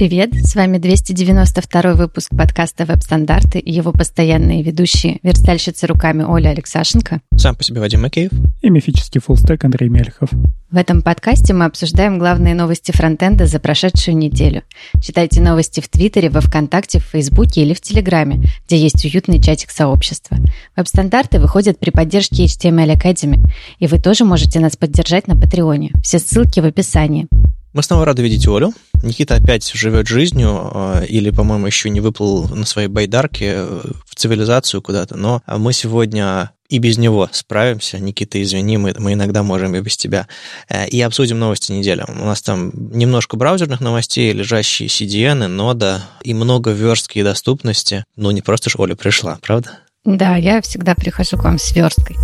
Привет, с вами 292 выпуск подкаста «Веб-стандарты» и его постоянные ведущие, верстальщицы руками Оля Алексашенко. Сам по себе Вадим Макеев. И мифический фуллстек Андрей Мельхов. В этом подкасте мы обсуждаем главные новости фронтенда за прошедшую неделю. Читайте новости в Твиттере, во Вконтакте, в Фейсбуке или в Телеграме, где есть уютный чатик сообщества. Веб-стандарты выходят при поддержке HTML Academy, и вы тоже можете нас поддержать на Патреоне. Все ссылки в описании. Мы снова рады видеть Олю. Никита опять живет жизнью, э, или, по-моему, еще не выплыл на своей байдарке э, в цивилизацию куда-то, но мы сегодня и без него справимся. Никита, извини, мы, мы иногда можем и без тебя. Э, и обсудим новости недели. У нас там немножко браузерных новостей, лежащие CDN, нода и много верстки и доступности. Ну, не просто ж Оля пришла, правда? Да, я всегда прихожу к вам с версткой.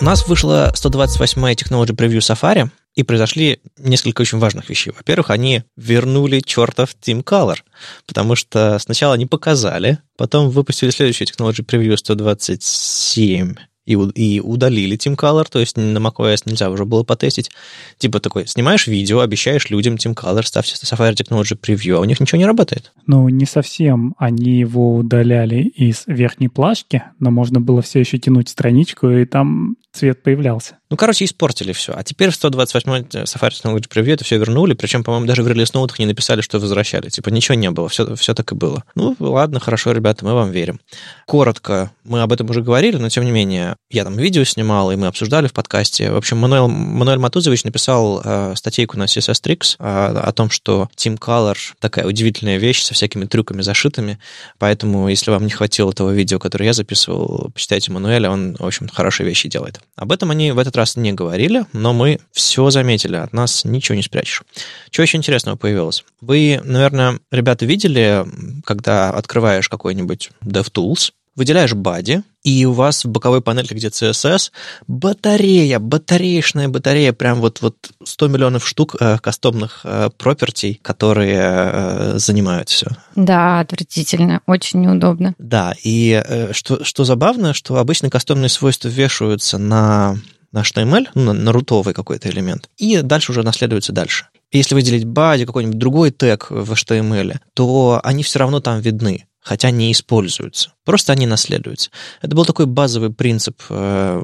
У нас вышла 128-я Technology Preview Safari, и произошли несколько очень важных вещей. Во-первых, они вернули чертов Team Color, потому что сначала они показали, потом выпустили следующий Technology Preview 127, и, и удалили Team Color, то есть на macOS нельзя уже было потестить. Типа такой, снимаешь видео, обещаешь людям Team Color, ставьте Safari Technology Preview, а у них ничего не работает. Ну, не совсем. Они его удаляли из верхней плашки, но можно было все еще тянуть страничку, и там цвет появлялся. Ну, короче, испортили все. А теперь в 128 Safari Technology Preview это все вернули, причем, по-моему, даже в релиз ноутах не написали, что возвращали. Типа, ничего не было, все, все так и было. Ну, ладно, хорошо, ребята, мы вам верим. Коротко, мы об этом уже говорили, но, тем не менее, я там видео снимал, и мы обсуждали в подкасте. В общем, Мануэль, Мануэль Матузович написал э, статейку на CSS Tricks э, о том, что Team Color такая удивительная вещь со всякими трюками зашитыми, поэтому, если вам не хватило того видео, которое я записывал, почитайте Мануэля, он, в общем, хорошие вещи делает. Об этом они в этот раз не говорили, но мы все заметили, от нас ничего не спрячешь. Чего еще интересного появилось? Вы, наверное, ребята, видели, когда открываешь какой-нибудь DevTools, выделяешь бади, и у вас в боковой панели, где CSS, батарея, батареечная батарея, прям вот, вот 100 миллионов штук э, кастомных э, пропертий, которые э, занимают все. Да, отвратительно, очень неудобно. Да, и э, что, что забавно, что обычно кастомные свойства вешаются на на HTML, ну, на, на рутовый какой-то элемент, и дальше уже наследуется дальше. Если выделить body, какой-нибудь другой тег в HTML, то они все равно там видны хотя не используются. Просто они наследуются. Это был такой базовый принцип э,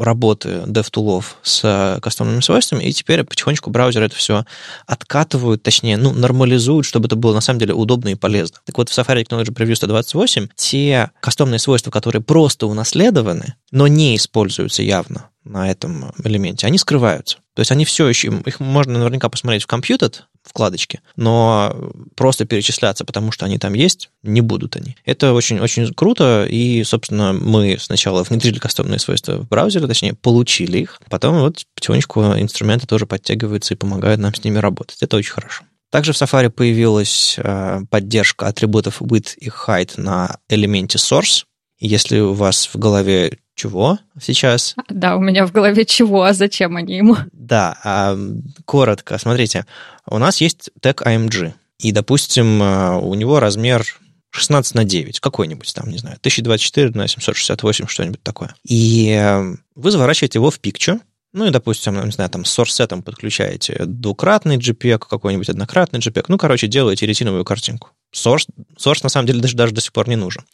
работы DevTool'ов с кастомными свойствами, и теперь потихонечку браузеры это все откатывают, точнее, ну, нормализуют, чтобы это было на самом деле удобно и полезно. Так вот, в Safari Technology Preview 128 те кастомные свойства, которые просто унаследованы, но не используются явно на этом элементе, они скрываются. То есть они все еще, их можно наверняка посмотреть в Computed, вкладочке, но просто перечисляться, потому что они там есть, не будут они. Это очень-очень круто, и, собственно, мы сначала внедрили кастомные свойства в браузере, точнее, получили их, потом вот потихонечку инструменты тоже подтягиваются и помогают нам с ними работать. Это очень хорошо. Также в Safari появилась э, поддержка атрибутов width и height на элементе source. Если у вас в голове чего сейчас? Да, у меня в голове чего, а зачем они ему? Да, а, коротко, смотрите, у нас есть тег AMG, и, допустим, у него размер 16 на 9, какой-нибудь там, не знаю, 1024 на 768, что-нибудь такое. И э, вы заворачиваете его в пикчу, ну и, допустим, не знаю, там с source подключаете двукратный JPEG, какой-нибудь однократный JPEG. Ну, короче, делаете ретиновую картинку. Source, source на самом деле даже, даже до сих пор не нужен.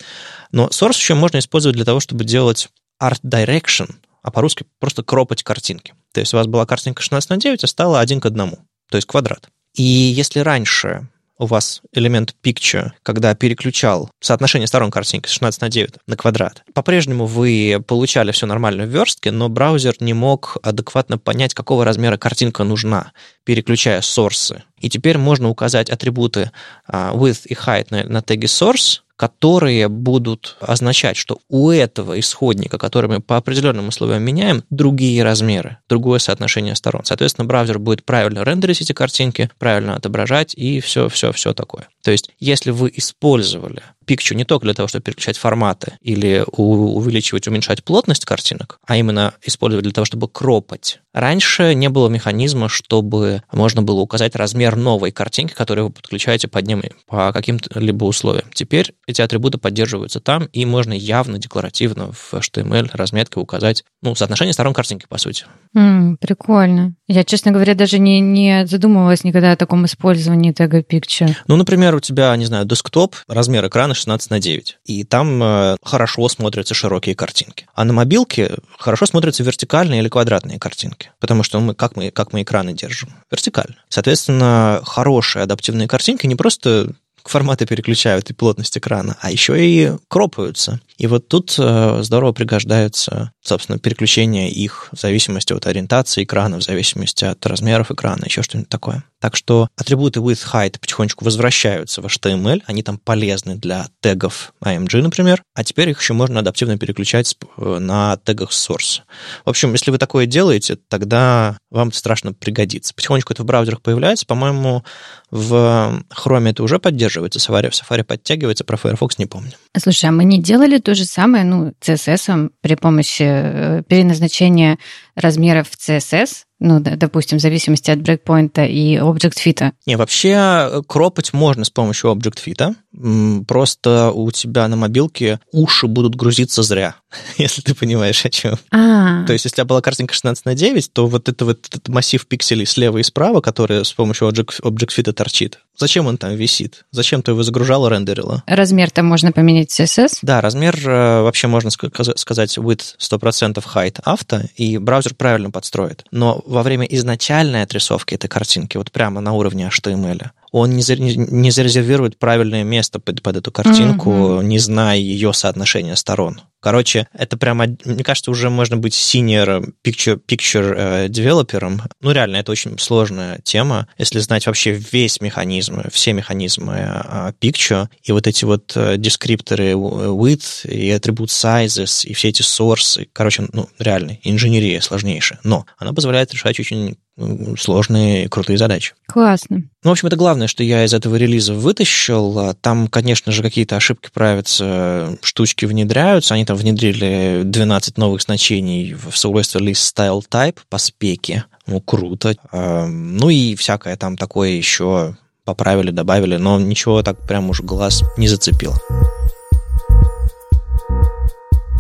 Но source еще можно использовать для того, чтобы делать art direction, а по-русски просто кропать картинки. То есть у вас была картинка 16 на 9, а стала 1 к 1, то есть квадрат. И если раньше у вас элемент picture, когда переключал соотношение сторон картинки с 16 на 9 на квадрат, по-прежнему вы получали все нормально в верстке, но браузер не мог адекватно понять, какого размера картинка нужна, переключая сорсы. И теперь можно указать атрибуты uh, width и height на, на теге source, которые будут означать, что у этого исходника, который мы по определенным условиям меняем, другие размеры, другое соотношение сторон. Соответственно, браузер будет правильно рендерить эти картинки, правильно отображать и все-все-все такое. То есть, если вы использовали Picture не только для того, чтобы переключать форматы или увеличивать, уменьшать плотность картинок, а именно использовать для того, чтобы кропать. Раньше не было механизма, чтобы можно было указать размер новой картинки, которую вы подключаете под ним по каким-то либо условиям. Теперь эти атрибуты поддерживаются там, и можно явно, декларативно в HTML разметке указать ну, соотношение сторон картинки, по сути. Mm, прикольно. Я, честно говоря, даже не, не задумывалась никогда о таком использовании тега Picture. Ну, например, у тебя, не знаю, десктоп, размер экрана 16 на 9, и там э, хорошо смотрятся широкие картинки. А на мобилке хорошо смотрятся вертикальные или квадратные картинки, потому что мы, как, мы, как мы экраны держим? Вертикально. Соответственно, хорошие адаптивные картинки не просто форматы переключают и плотность экрана, а еще и кропаются. И вот тут э, здорово пригождаются, собственно, переключение их в зависимости от ориентации экрана, в зависимости от размеров экрана, еще что-нибудь такое. Так что атрибуты with height потихонечку возвращаются в HTML, они там полезны для тегов IMG, например, а теперь их еще можно адаптивно переключать э, на тегах source. В общем, если вы такое делаете, тогда вам страшно пригодится. Потихонечку это в браузерах появляется, по-моему, в Chrome это уже поддерживается, Safari, в Safari подтягивается, про Firefox не помню. Слушай, а мы не делали то же самое, ну, CSS при помощи э, переназначения размеров CSS ну, допустим, в зависимости от брейкпоинта и Object Fit. Не, вообще э, кропать можно с помощью Object Fit. Просто у тебя на мобилке уши будут грузиться зря, если ты понимаешь, о чем. А-а-а. То есть, если у тебя была картинка 16 на 9, то вот это вот этот массив пикселей слева и справа, который с помощью Object, Object Fit торчит, зачем он там висит? Зачем ты его загружала, рендерила? Размер-то можно поменять в CSS? Да, размер э, вообще можно сказать with 100% height авто, и браузер правильно подстроит. Но во время изначальной отрисовки этой картинки, вот прямо на уровне HTML, он не, не зарезервирует правильное место под, под эту картинку, mm-hmm. не зная ее соотношения сторон. Короче, это прямо, мне кажется, уже можно быть senior picture, picture э, девелопером. Ну, реально, это очень сложная тема. Если знать вообще весь механизм, все механизмы э, picture, и вот эти вот э, дескрипторы width, и атрибут sizes, и все эти source, короче, ну, реально, инженерия сложнейшая. Но она позволяет решать очень сложные крутые задачи. Классно. Ну, в общем, это главное, что я из этого релиза вытащил. Там, конечно же, какие-то ошибки правятся, штучки внедряются. Они там внедрили 12 новых значений в свойство list style type по спеке. Ну, круто. Ну и всякое там такое еще поправили, добавили, но ничего так прям уж глаз не зацепило.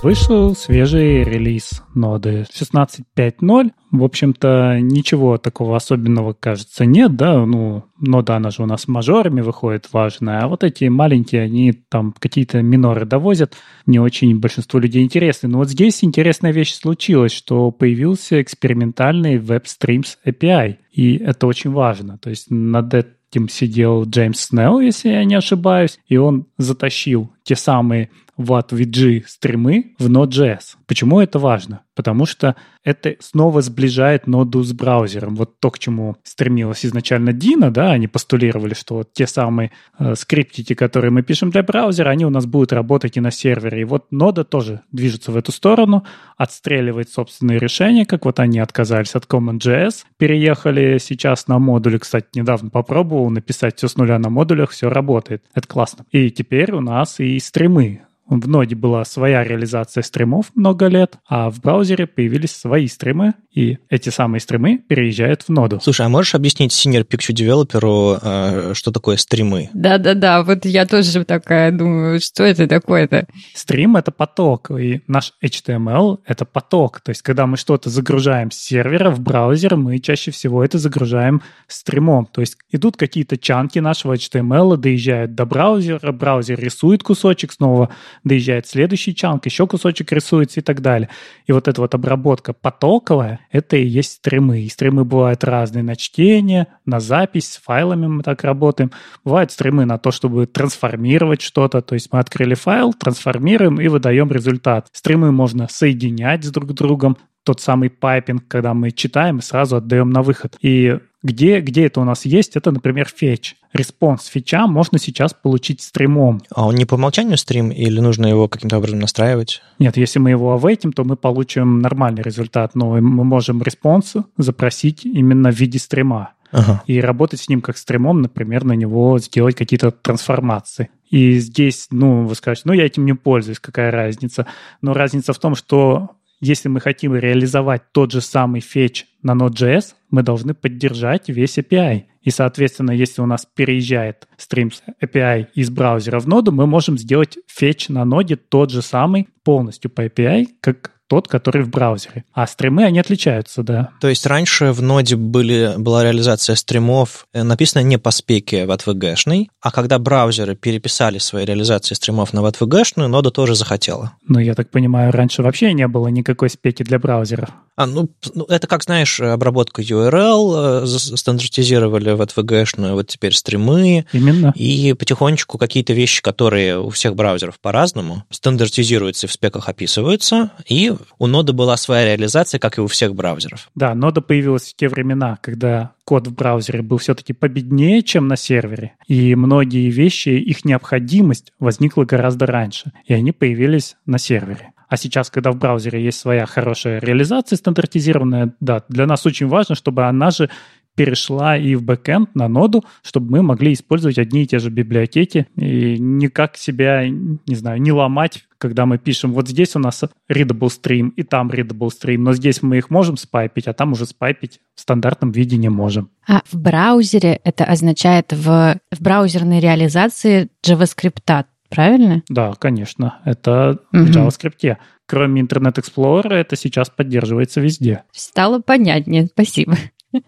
Вышел свежий релиз ноды 16.5.0. В общем-то, ничего такого особенного, кажется, нет, да, ну, нода, она же у нас мажорами выходит важная, а вот эти маленькие, они там какие-то миноры довозят, не очень большинству людей интересны. Но вот здесь интересная вещь случилась, что появился экспериментальный WebStreams API, и это очень важно. То есть над этим сидел Джеймс Снелл, если я не ошибаюсь, и он затащил те самые WAT-VG стримы в Node.js. Почему это важно? Потому что это снова сближает ноду с браузером. Вот то, к чему стремилась изначально Дина, да, они постулировали, что вот те самые э, скриптики, которые мы пишем для браузера, они у нас будут работать и на сервере. И вот нода тоже движется в эту сторону, отстреливает собственные решения, как вот они отказались от CommonJS, переехали сейчас на модули. Кстати, недавно попробовал написать все с нуля на модулях, все работает. Это классно. И теперь у нас и стримы в ноде была своя реализация стримов много лет, а в браузере появились свои стримы, и эти самые стримы переезжают в ноду. Слушай, а можешь объяснить senior picture девелоперу, э, что такое стримы? Да-да-да, вот я тоже такая думаю, что это такое-то? Стрим — это поток, и наш HTML — это поток. То есть, когда мы что-то загружаем с сервера в браузер, мы чаще всего это загружаем стримом. То есть, идут какие-то чанки нашего HTML, доезжают до браузера, браузер рисует кусочек снова, доезжает следующий чанк, еще кусочек рисуется и так далее. И вот эта вот обработка потоковая, это и есть стримы. И стримы бывают разные на чтение, на запись, с файлами мы так работаем. Бывают стримы на то, чтобы трансформировать что-то, то есть мы открыли файл, трансформируем и выдаем результат. Стримы можно соединять с друг другом, тот самый piping, когда мы читаем и сразу отдаем на выход. И где, где это у нас есть? Это, например, fetch. Response fetch а можно сейчас получить стримом. А он не по умолчанию стрим или нужно его каким-то образом настраивать? Нет, если мы его await им, то мы получим нормальный результат, но мы можем response запросить именно в виде стрима. Ага. И работать с ним как стримом, например, на него сделать какие-то трансформации. И здесь, ну, вы скажете, ну, я этим не пользуюсь, какая разница? Но разница в том, что если мы хотим реализовать тот же самый фетч на Node.js, мы должны поддержать весь API. И, соответственно, если у нас переезжает Streams API из браузера в ноду, мы можем сделать фетч на ноде тот же самый полностью по API, как тот, который в браузере. А стримы, они отличаются, да. То есть раньше в ноде были, была реализация стримов, э, написано не по спеке в ATVG-шной, а когда браузеры переписали свои реализации стримов на ATVG-шную, нода тоже захотела. Ну, я так понимаю, раньше вообще не было никакой спеки для браузеров. А, ну, ну, это как, знаешь, обработка URL э, стандартизировали в ATVG-шную, вот теперь стримы. Именно. И потихонечку какие-то вещи, которые у всех браузеров по-разному, стандартизируются, в спеках описываются, и у ноды была своя реализация, как и у всех браузеров. Да, нода появилась в те времена, когда код в браузере был все-таки победнее, чем на сервере, и многие вещи, их необходимость возникла гораздо раньше, и они появились на сервере. А сейчас, когда в браузере есть своя хорошая реализация стандартизированная, да, для нас очень важно, чтобы она же перешла и в бэкэнд на ноду, чтобы мы могли использовать одни и те же библиотеки и никак себя, не знаю, не ломать, когда мы пишем, вот здесь у нас readable stream и там readable stream, но здесь мы их можем спайпить, а там уже спайпить в стандартном виде не можем. А в браузере это означает в, в браузерной реализации JavaScript, правильно? Да, конечно. Это угу. в JavaScript. Кроме Internet Explorer, это сейчас поддерживается везде. Стало понятнее, спасибо.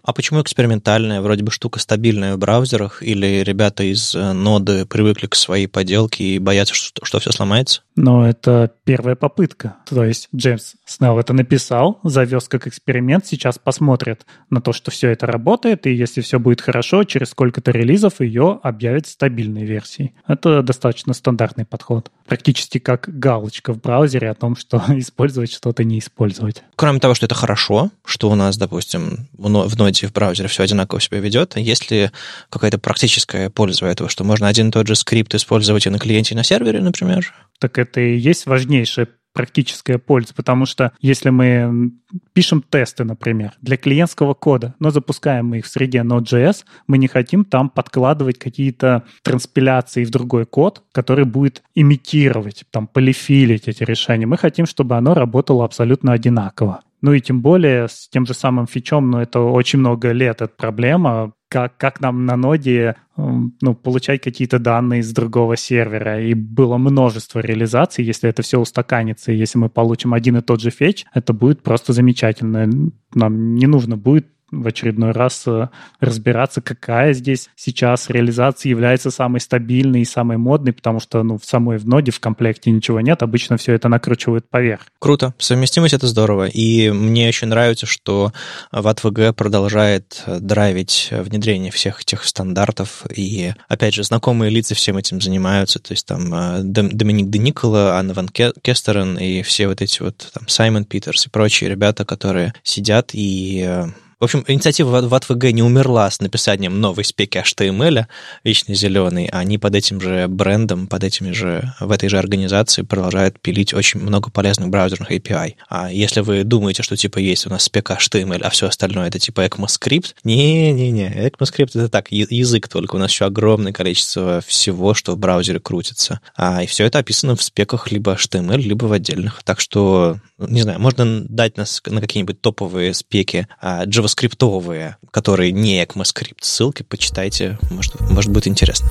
А почему экспериментальная, вроде бы штука стабильная в браузерах, или ребята из э, ноды привыкли к своей поделке и боятся, что, что все сломается? Но это первая попытка. То есть Джеймс Снелл это написал, завез как эксперимент, сейчас посмотрят на то, что все это работает, и если все будет хорошо, через сколько-то релизов ее объявят стабильной версией. Это достаточно стандартный подход. Практически как галочка в браузере о том, что использовать что-то не использовать. Кроме того, что это хорошо, что у нас, допустим, в ноде в браузере все одинаково себя ведет, есть ли какая-то практическая польза этого, что можно один и тот же скрипт использовать и на клиенте, и на сервере, например? так это и есть важнейшая практическая польза, потому что если мы пишем тесты, например, для клиентского кода, но запускаем мы их в среде Node.js, мы не хотим там подкладывать какие-то транспиляции в другой код, который будет имитировать, там, полифилить эти решения. Мы хотим, чтобы оно работало абсолютно одинаково. Ну и тем более с тем же самым фичом, но это очень много лет, эта проблема, как, как нам на ноде ну, получать какие-то данные с другого сервера. И было множество реализаций. Если это все устаканится, если мы получим один и тот же фетч, это будет просто замечательно. Нам не нужно будет в очередной раз э, разбираться, какая здесь сейчас реализация является самой стабильной и самой модной, потому что ну, в самой в ноде в комплекте ничего нет, обычно все это накручивают поверх. Круто. Совместимость — это здорово. И мне еще нравится, что в ATVG продолжает э, драйвить внедрение всех этих стандартов. И, опять же, знакомые лица всем этим занимаются. То есть там э, Доминик Де Никола, Анна Ван Кестерен и все вот эти вот там Саймон Питерс и прочие ребята, которые сидят и в общем, инициатива в ATVG не умерла с написанием новой спеки HTML, вечно зеленый, а они под этим же брендом, под этими же, в этой же организации продолжают пилить очень много полезных браузерных API. А если вы думаете, что типа есть у нас спека HTML, а все остальное это типа ECMAScript, не-не-не, ECMAScript это так, язык только, у нас еще огромное количество всего, что в браузере крутится. А, и все это описано в спеках либо HTML, либо в отдельных. Так что, не знаю, можно дать нас на какие-нибудь топовые спеки а, JavaScript скриптовые, которые не ECMAScript. Ссылки почитайте, может, может быть интересно.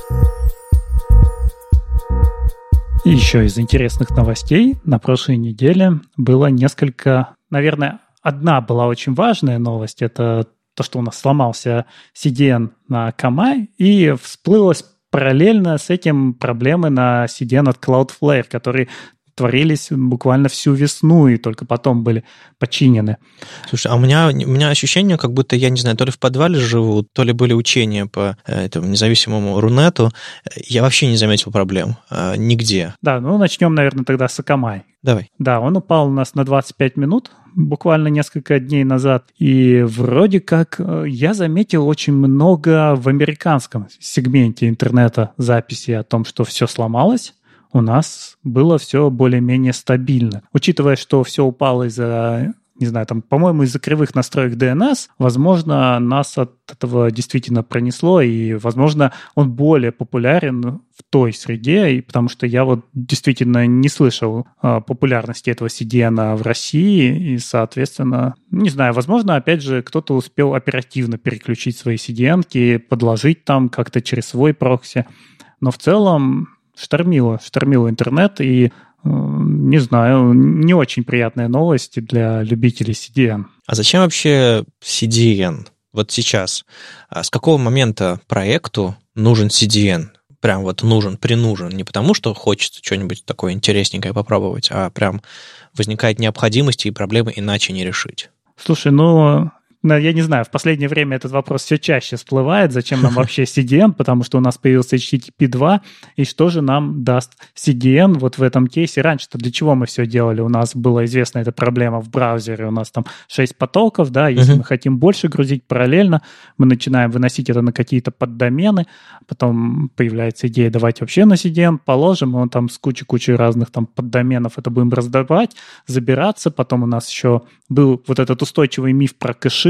Еще из интересных новостей на прошлой неделе было несколько, наверное, одна была очень важная новость. Это то, что у нас сломался CDN на Камай, и всплылось параллельно с этим проблемы на CDN от Cloudflare, который творились буквально всю весну и только потом были починены. Слушай, а у меня, у меня ощущение, как будто, я не знаю, то ли в подвале живу, то ли были учения по э, этому независимому Рунету. Я вообще не заметил проблем. Э, нигде. Да, ну начнем, наверное, тогда с Акамай. Давай. Да, он упал у нас на 25 минут буквально несколько дней назад. И вроде как э, я заметил очень много в американском сегменте интернета записи о том, что все сломалось у нас было все более-менее стабильно. Учитывая, что все упало из-за не знаю, там, по-моему, из-за кривых настроек DNS, возможно, нас от этого действительно пронесло, и, возможно, он более популярен в той среде, и потому что я вот действительно не слышал э, популярности этого CDN в России, и, соответственно, не знаю, возможно, опять же, кто-то успел оперативно переключить свои CDN, подложить там как-то через свой прокси, но в целом штормило, штормило интернет, и не знаю, не очень приятная новость для любителей CDN. А зачем вообще CDN? Вот сейчас. А с какого момента проекту нужен CDN? Прям вот нужен, принужен. Не потому, что хочется что-нибудь такое интересненькое попробовать, а прям возникает необходимость и проблемы иначе не решить. Слушай, ну, я не знаю, в последнее время этот вопрос все чаще всплывает, зачем нам вообще CDN, потому что у нас появился HTTP 2, и что же нам даст CDN вот в этом кейсе? Раньше-то для чего мы все делали? У нас была известна эта проблема в браузере, у нас там 6 потоков, да, если uh-huh. мы хотим больше грузить параллельно, мы начинаем выносить это на какие-то поддомены, потом появляется идея, давайте вообще на CDN положим, он там с кучей-кучей разных там поддоменов это будем раздавать, забираться, потом у нас еще был вот этот устойчивый миф про кэши,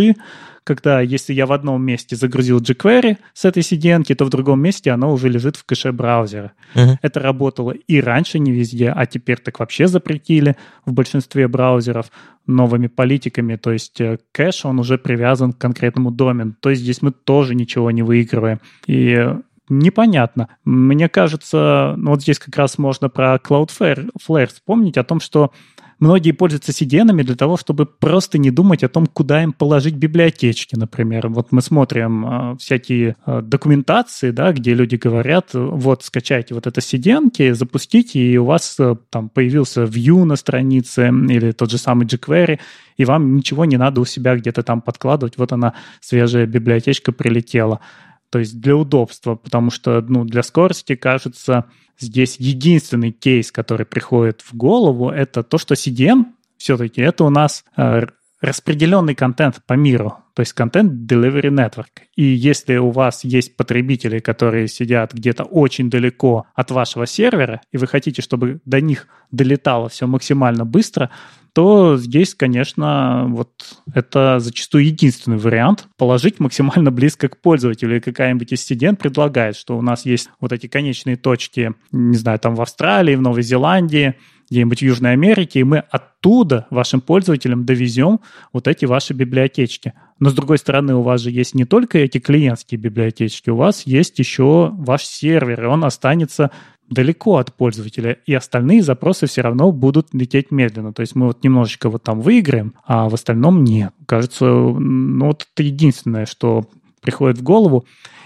когда если я в одном месте загрузил jQuery с этой CDN, то в другом месте оно уже лежит в кэше браузера. Uh-huh. Это работало и раньше не везде, а теперь так вообще запретили в большинстве браузеров новыми политиками, то есть э, кэш, он уже привязан к конкретному домену. То есть здесь мы тоже ничего не выигрываем. И непонятно. Мне кажется, ну вот здесь как раз можно про Cloudflare вспомнить, о том, что многие пользуются CDN для того, чтобы просто не думать о том, куда им положить библиотечки, например. Вот мы смотрим э, всякие э, документации, да, где люди говорят, вот скачайте вот это CDN, запустите, и у вас э, там появился View на странице или тот же самый jQuery, и вам ничего не надо у себя где-то там подкладывать, вот она, свежая библиотечка прилетела. То есть для удобства, потому что ну, для скорости, кажется, здесь единственный кейс, который приходит в голову, это то, что CDN все-таки это у нас э, распределенный контент по миру, то есть контент Delivery Network. И если у вас есть потребители, которые сидят где-то очень далеко от вашего сервера, и вы хотите, чтобы до них долетало все максимально быстро, то здесь, конечно, вот это зачастую единственный вариант положить максимально близко к пользователю. И какая-нибудь из студент предлагает, что у нас есть вот эти конечные точки, не знаю, там в Австралии, в Новой Зеландии, где-нибудь в Южной Америке, и мы оттуда вашим пользователям довезем вот эти ваши библиотечки. Но, с другой стороны, у вас же есть не только эти клиентские библиотечки, у вас есть еще ваш сервер, и он останется далеко от пользователя, и остальные запросы все равно будут лететь медленно. То есть мы вот немножечко вот там выиграем, а в остальном нет. Кажется, ну вот это единственное, что приходит в голову.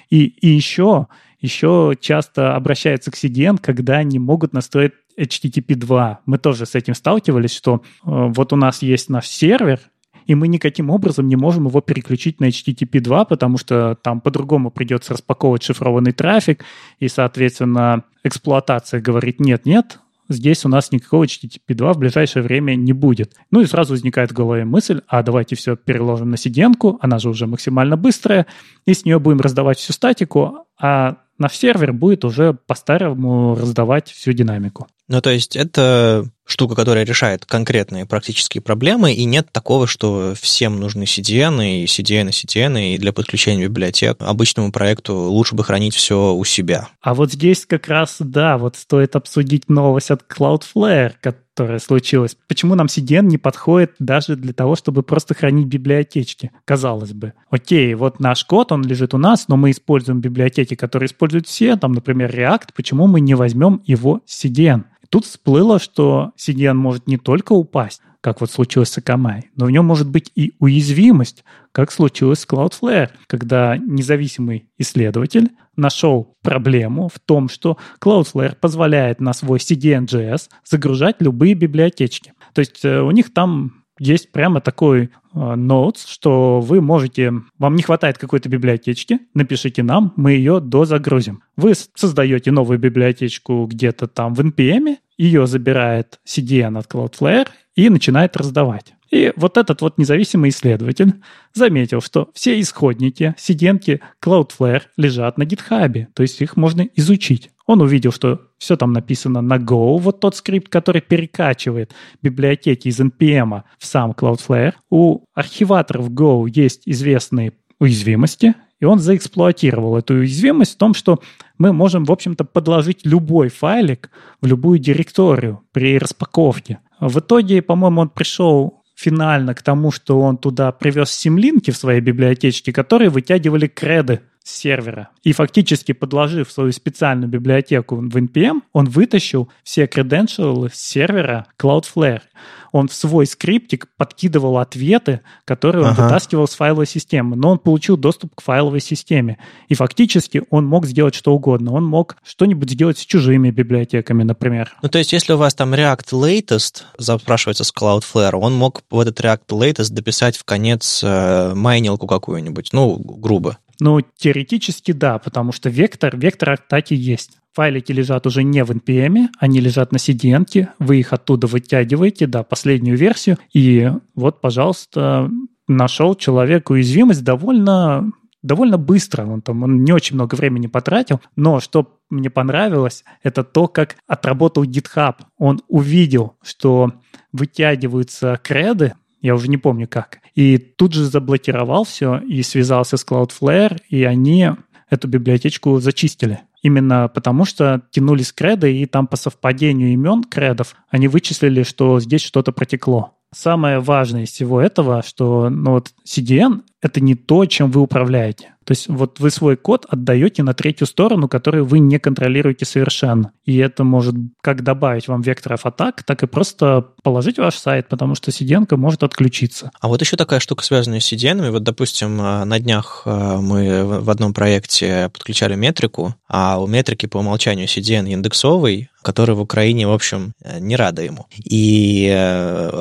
И, и еще, еще часто обращаются к CDN, когда они могут настроить HTTP 2. Мы тоже с этим сталкивались, что э, вот у нас есть наш сервер, и мы никаким образом не можем его переключить на HTTP 2, потому что там по-другому придется распаковывать шифрованный трафик, и, соответственно, эксплуатация говорит нет-нет, здесь у нас никакого HTTP 2 в ближайшее время не будет. Ну и сразу возникает в голове мысль, а давайте все переложим на cdn она же уже максимально быстрая, и с нее будем раздавать всю статику, а наш сервер будет уже по-старому раздавать всю динамику. Ну, то есть это штука, которая решает конкретные практические проблемы, и нет такого, что всем нужны CDN, и CDN, и CDN, и для подключения библиотек обычному проекту лучше бы хранить все у себя. А вот здесь как раз, да, вот стоит обсудить новость от Cloudflare, которая случилась. Почему нам CDN не подходит даже для того, чтобы просто хранить библиотечки? Казалось бы. Окей, вот наш код, он лежит у нас, но мы используем библиотеки, которые используют все, там, например, React. Почему мы не возьмем его CDN? Тут всплыло, что CDN может не только упасть, как вот случилось с Akamai, но в нем может быть и уязвимость, как случилось с Cloudflare, когда независимый исследователь нашел проблему в том, что Cloudflare позволяет на свой CDN.js загружать любые библиотечки. То есть э, у них там есть прямо такой notes, что вы можете, вам не хватает какой-то библиотечки, напишите нам, мы ее дозагрузим. Вы создаете новую библиотечку где-то там в NPM, ее забирает CDN от Cloudflare и начинает раздавать. И вот этот вот независимый исследователь заметил, что все исходники, CDN Cloudflare лежат на GitHub, то есть их можно изучить. Он увидел, что все там написано на Go, вот тот скрипт, который перекачивает библиотеки из NPM в сам Cloudflare. У архиваторов Go есть известные уязвимости, и он заэксплуатировал эту уязвимость в том, что мы можем, в общем-то, подложить любой файлик в любую директорию при распаковке. В итоге, по-моему, он пришел финально к тому, что он туда привез симлинки в своей библиотечке, которые вытягивали креды с сервера. И фактически подложив свою специальную библиотеку в NPM, он вытащил все credentials с сервера Cloudflare. Он в свой скриптик подкидывал ответы, которые он ага. вытаскивал с файловой системы, но он получил доступ к файловой системе. И фактически он мог сделать что угодно. Он мог что-нибудь сделать с чужими библиотеками, например. Ну, то есть, если у вас там React Latest запрашивается с Cloudflare, он мог в этот React Latest дописать в конец э, майнилку какую-нибудь, ну, грубо. Ну, теоретически да, потому что вектор, вектор атаки есть. Файлики лежат уже не в NPM, они лежат на CDN, вы их оттуда вытягиваете, да, последнюю версию, и вот, пожалуйста, нашел человек уязвимость довольно довольно быстро, он там он не очень много времени потратил, но что мне понравилось, это то, как отработал GitHub. Он увидел, что вытягиваются креды, я уже не помню как, и тут же заблокировал все и связался с Cloudflare, и они эту библиотечку зачистили. Именно потому, что тянулись креды, и там по совпадению имен кредов они вычислили, что здесь что-то протекло. Самое важное из всего этого, что ну вот CDN — это не то, чем вы управляете. То есть вот вы свой код отдаете на третью сторону, которую вы не контролируете совершенно. И это может как добавить вам векторов атак, так и просто положить ваш сайт, потому что CDN может отключиться. А вот еще такая штука, связанная с CDN. Вот, допустим, э, на днях э, мы в одном проекте подключали метрику, а у метрики по умолчанию CDN индексовый, который в Украине, в общем, э, не рада ему. И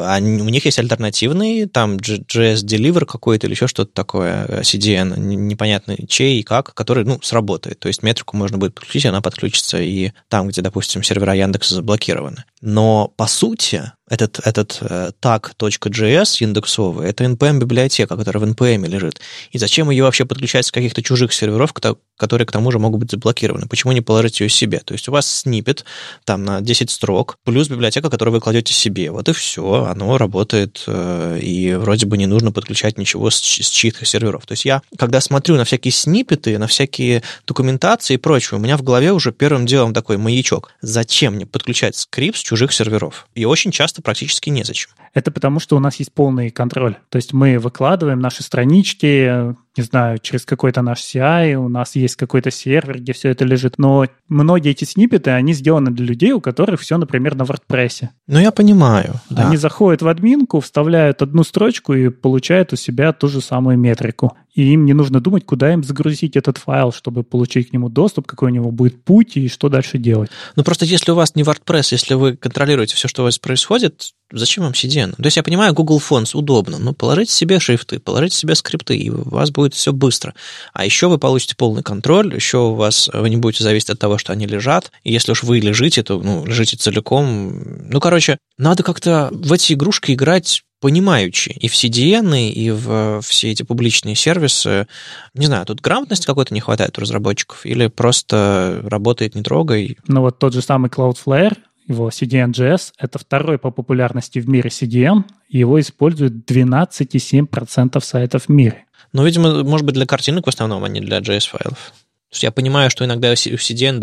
они, у них есть альтернативный, там JS Deliver какой-то или еще что-то такое, CDN, непонятно непонятно чей и как, который, ну, сработает. То есть метрику можно будет подключить, она подключится и там, где, допустим, сервера Яндекса заблокированы. Но, по сути, этот, этот э, tag.js индексовый, это npm-библиотека, которая в npm лежит. И зачем ее вообще подключать с каких-то чужих серверов, которые к тому же могут быть заблокированы? Почему не положить ее себе? То есть у вас снипет там на 10 строк, плюс библиотека, которую вы кладете себе. Вот и все, оно работает, э, и вроде бы не нужно подключать ничего с, с чьих-то серверов. То есть я, когда смотрю на всякие снипеты, на всякие документации и прочее, у меня в голове уже первым делом такой маячок. Зачем мне подключать скрипт с чужих серверов? И очень часто практически незачем. Это потому, что у нас есть полный контроль. То есть мы выкладываем наши странички, не знаю, через какой-то наш CI, у нас есть какой-то сервер, где все это лежит. Но многие эти сниппеты, они сделаны для людей, у которых все, например, на WordPress. Ну, я понимаю. Да. Они заходят в админку, вставляют одну строчку и получают у себя ту же самую метрику. И им не нужно думать, куда им загрузить этот файл, чтобы получить к нему доступ, какой у него будет путь и что дальше делать. Ну, просто если у вас не WordPress, если вы контролируете все, что у вас происходит, зачем вам CDN? То есть я понимаю, Google Fonts удобно, но положите себе шрифты, положите себе скрипты, и у вас будет все быстро. А еще вы получите полный контроль, еще у вас вы не будете зависеть от того, что они лежат. И если уж вы лежите, то ну, лежите целиком. Ну, короче, надо как-то в эти игрушки играть понимающий и в CDN, и в все эти публичные сервисы. Не знаю, тут грамотности какой-то не хватает у разработчиков, или просто работает не трогай. Ну вот тот же самый Cloudflare, его CDN.js, это второй по популярности в мире CDN, его используют 12,7% сайтов в мире. Ну, видимо, может быть, для картинок в основном, а не для JS-файлов. Я понимаю, что иногда у CDN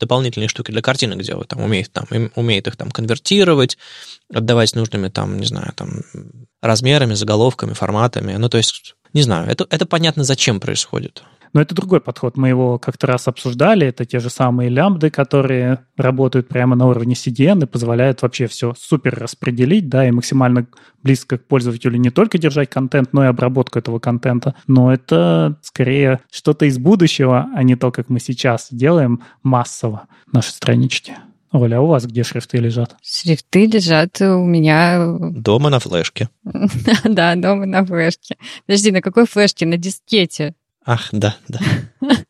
дополнительные штуки для картинок делают, там умеет, там, умеет их там конвертировать, отдавать нужными, там, не знаю, там, размерами, заголовками, форматами. Ну, то есть, не знаю, это, это понятно, зачем происходит. Но это другой подход. Мы его как-то раз обсуждали. Это те же самые лямбды, которые работают прямо на уровне CDN и позволяют вообще все супер распределить, да, и максимально близко к пользователю не только держать контент, но и обработку этого контента. Но это скорее что-то из будущего, а не то, как мы сейчас делаем массово наши странички. Оля, а у вас где шрифты лежат? Шрифты лежат у меня... Дома на флешке. Да, дома на флешке. Подожди, на какой флешке? На дискете. Ах, да, да.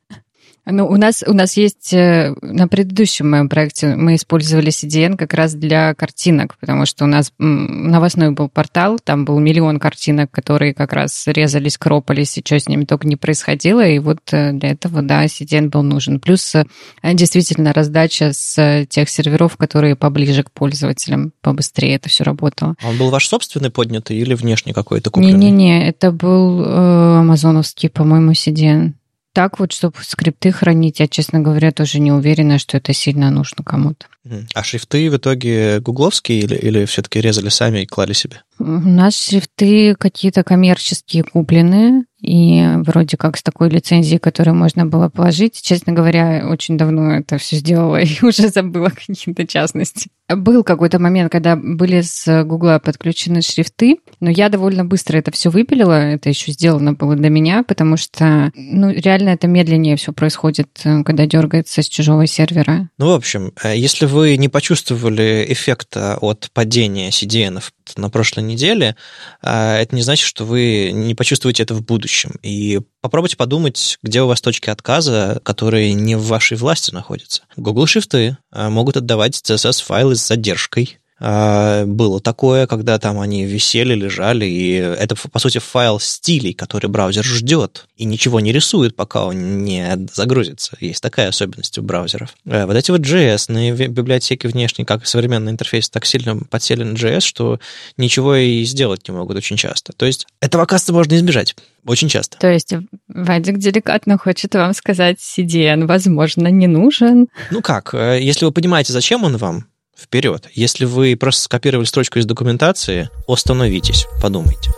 Ну, у нас, у нас есть э, на предыдущем моем проекте мы использовали CDN как раз для картинок, потому что у нас новостной был портал, там был миллион картинок, которые как раз резались, кропались, и что с ними только не происходило, и вот э, для этого, да, CDN был нужен. Плюс э, действительно раздача с тех серверов, которые поближе к пользователям, побыстрее это все работало. А он был ваш собственный поднятый или внешний какой-то купленный? Не-не-не, это был э, амазоновский, по-моему, CDN так вот, чтобы скрипты хранить, я, честно говоря, тоже не уверена, что это сильно нужно кому-то. А шрифты в итоге гугловские или, или все-таки резали сами и клали себе? У нас шрифты какие-то коммерческие купленные, и вроде как с такой лицензией, которую можно было положить. Честно говоря, очень давно это все сделала и уже забыла какие-то частности. Был какой-то момент, когда были с Гугла подключены шрифты, но я довольно быстро это все выпилила. Это еще сделано было до меня, потому что ну, реально это медленнее все происходит, э, когда дергается с чужого сервера. Ну, в общем, э, если вы не почувствовали эффекта от падения CDN на прошлой неделе, э, это не значит, что вы не почувствуете это в будущем. И попробуйте подумать, где у вас точки отказа, которые не в вашей власти находятся. Google шрифты могут отдавать CSS-файлы с задержкой, а, было такое, когда там они висели, лежали, и это, по сути, файл стилей, который браузер ждет, и ничего не рисует, пока он не загрузится. Есть такая особенность у браузеров. Э, вот эти вот JS библиотеки внешние, как современный интерфейс, так сильно подсели на JS, что ничего и сделать не могут очень часто. То есть этого, оказывается, можно избежать. Очень часто. То есть Вадик деликатно хочет вам сказать, CDN, возможно, не нужен. Ну как, э, если вы понимаете, зачем он вам, вперед. Если вы просто скопировали строчку из документации, остановитесь, подумайте.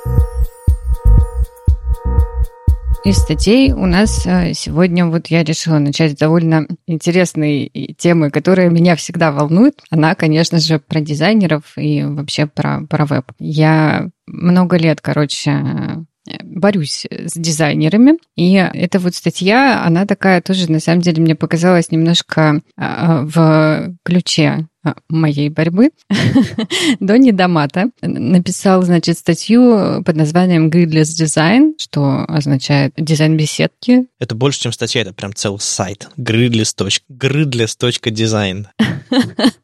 Из статей у нас э, сегодня вот я решила начать с довольно интересной темы, которая меня всегда волнует. Она, конечно же, про дизайнеров и вообще про, про веб. Я много лет, короче, борюсь с дизайнерами. И эта вот статья, она такая тоже, на самом деле, мне показалась немножко а, в ключе моей борьбы. Дони Дамата написал, значит, статью под названием Gridless Design, что означает дизайн беседки. Это больше, чем статья, это прям целый сайт. Gridless.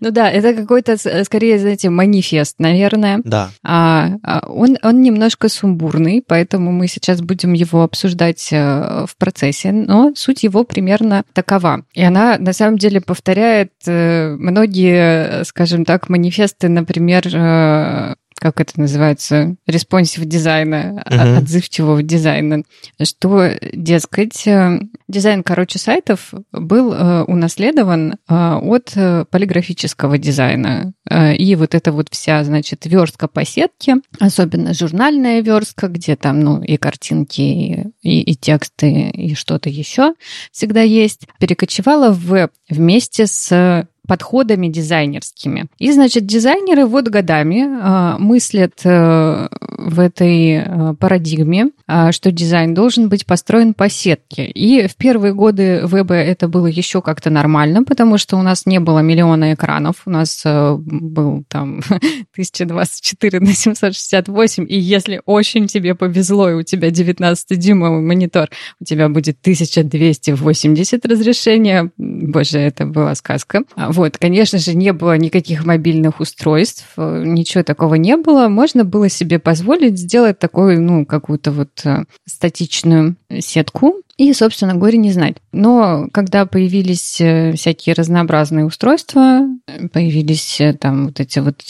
Ну да, это какой-то, э, скорее, знаете, манифест, наверное. Да. А, а, он, он немножко сумбурный, поэтому мы сейчас будем его обсуждать э, в процессе, но суть его примерно такова. И она, на самом деле, повторяет э, многие, скажем так, манифесты, например, как это называется, responsive дизайна, uh-huh. отзывчивого дизайна, что, дескать, э, дизайн, короче, сайтов был э, унаследован э, от полиграфического дизайна. И вот эта вот вся, значит, верстка по сетке, особенно журнальная верстка, где там, ну, и картинки, и, и тексты, и что-то еще всегда есть, перекочевала в веб вместе с подходами дизайнерскими. И, значит, дизайнеры вот годами э, мыслят э, в этой э, парадигме, э, что дизайн должен быть построен по сетке. И в первые годы веба это было еще как-то нормально, потому что у нас не было миллиона экранов, у нас э, был там 1024 на 768, и если очень тебе повезло, и у тебя 19-дюймовый монитор, у тебя будет 1280 разрешения, боже, это была сказка. Вот, конечно же, не было никаких мобильных устройств, э, ничего такого не было. Можно было себе позволить сделать такую, ну, какую-то вот э, статичную сетку, и, собственно говоря, не знать. Но когда появились э, всякие разнообразные устройства, появились там вот эти вот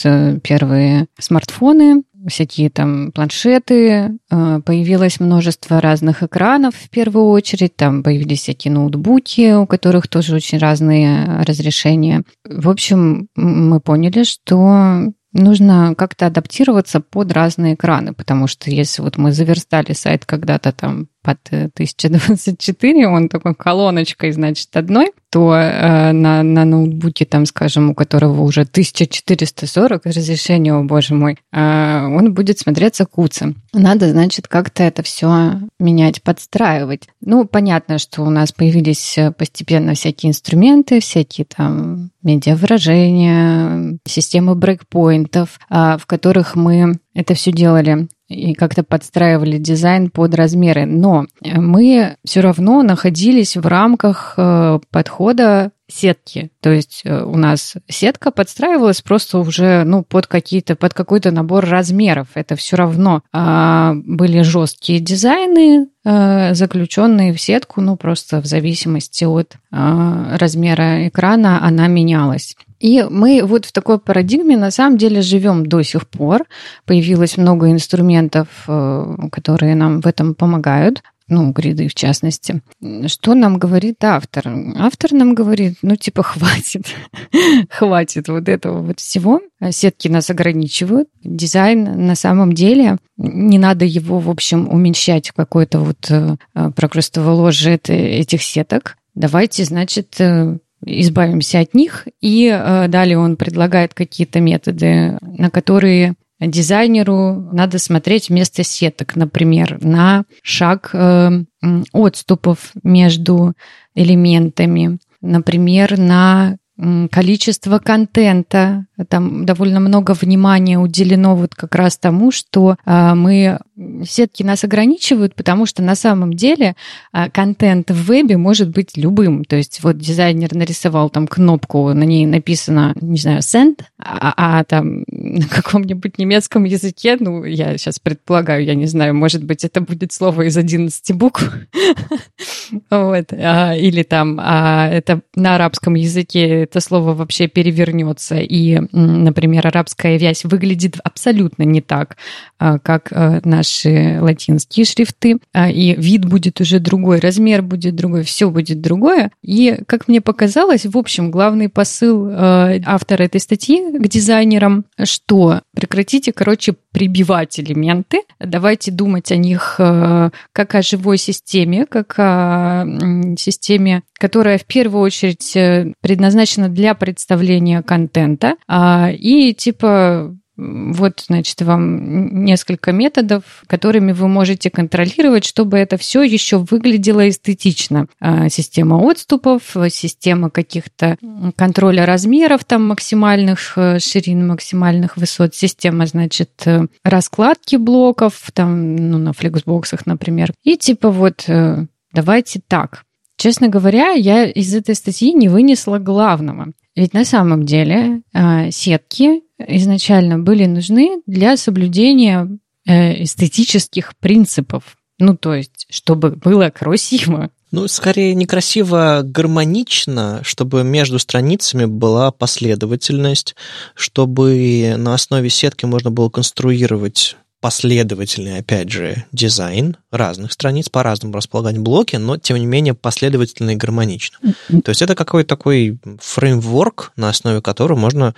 первые смартфоны, всякие там планшеты, э, появилось множество разных экранов в первую очередь, там появились всякие ноутбуки, у которых тоже очень разные разрешения. В общем, мы поняли, что нужно как-то адаптироваться под разные экраны, потому что если вот мы заверстали сайт когда-то там под 1024, он такой колоночкой, значит, одной, то э, на, на ноутбуке, там, скажем, у которого уже 1440 разрешение, о боже мой, э, он будет смотреться куцем. Надо, значит, как-то это все менять, подстраивать. Ну, понятно, что у нас появились постепенно всякие инструменты, всякие там медиавыражения, системы брейкпоинтов, э, в которых мы это все делали и как-то подстраивали дизайн под размеры. Но мы все равно находились в рамках э, подхода сетки. То есть э, у нас сетка подстраивалась просто уже ну, под какие-то под какой-то набор размеров. Это все равно а, были жесткие дизайны, а, заключенные в сетку, ну просто в зависимости от а, размера экрана она менялась. И мы вот в такой парадигме на самом деле живем до сих пор. Появилось много инструментов, э, которые нам в этом помогают. ну, гриды в частности. Что нам говорит автор? Автор нам говорит, ну, типа, хватит, хватит вот этого вот всего. Сетки нас ограничивают. Дизайн на самом деле, не надо его, в общем, уменьшать в какой-то вот э, прокрустовой ложе этих сеток. Давайте, значит, э, избавимся от них. И э, далее он предлагает какие-то методы, на которые дизайнеру надо смотреть вместо сеток, например, на шаг э, отступов между элементами, например, на количество контента. Там довольно много внимания уделено вот как раз тому, что а, мы сетки нас ограничивают, потому что на самом деле а, контент в вебе может быть любым. То есть вот дизайнер нарисовал там кнопку, на ней написано, не знаю, send, а, а там на каком-нибудь немецком языке, ну, я сейчас предполагаю, я не знаю, может быть, это будет слово из 11 букв. Вот. Или там это на арабском языке это слово вообще перевернется, и, например, арабская вязь выглядит абсолютно не так, а, как а, наши латинские шрифты, а, и вид будет уже другой, размер будет другой, все будет другое. И, как мне показалось, в общем, главный посыл автора этой статьи к дизайнерам, что прекратите, короче, прибивать элементы, давайте думать о них как о живой системе, как о системе, которая в первую очередь э, предназначена для представления контента. А, и типа вот, значит, вам несколько методов, которыми вы можете контролировать, чтобы это все еще выглядело эстетично. А, система отступов, система каких-то контроля размеров, там максимальных э, ширин, максимальных высот, система, значит, э, раскладки блоков, там, ну, на флексбоксах, например. И типа вот давайте так. Честно говоря, я из этой статьи не вынесла главного. Ведь на самом деле э, сетки изначально были нужны для соблюдения э, эстетических принципов. Ну, то есть, чтобы было красиво. Ну, скорее, некрасиво, а гармонично, чтобы между страницами была последовательность, чтобы на основе сетки можно было конструировать последовательный, опять же, дизайн разных страниц, по-разному располагать блоки, но, тем не менее, последовательно и гармонично. То есть это какой-то такой фреймворк, на основе которого можно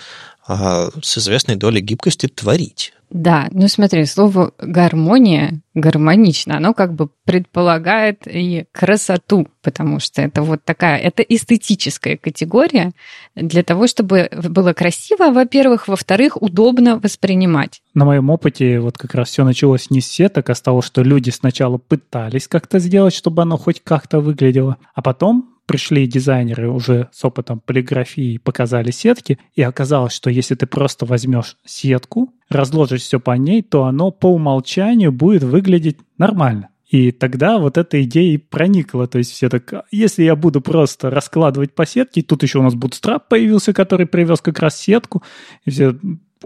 с известной долей гибкости творить. Да, ну смотри, слово гармония, гармонично, оно как бы предполагает и красоту, потому что это вот такая, это эстетическая категория для того, чтобы было красиво, во-первых, во-вторых, удобно воспринимать. На моем опыте вот как раз все началось не с сеток, а с того, что люди сначала пытались как-то сделать, чтобы оно хоть как-то выглядело, а потом пришли дизайнеры уже с опытом полиграфии, показали сетки, и оказалось, что если ты просто возьмешь сетку, разложишь все по ней, то оно по умолчанию будет выглядеть нормально. И тогда вот эта идея и проникла. То есть все так, если я буду просто раскладывать по сетке, тут еще у нас Bootstrap появился, который привез как раз сетку, и все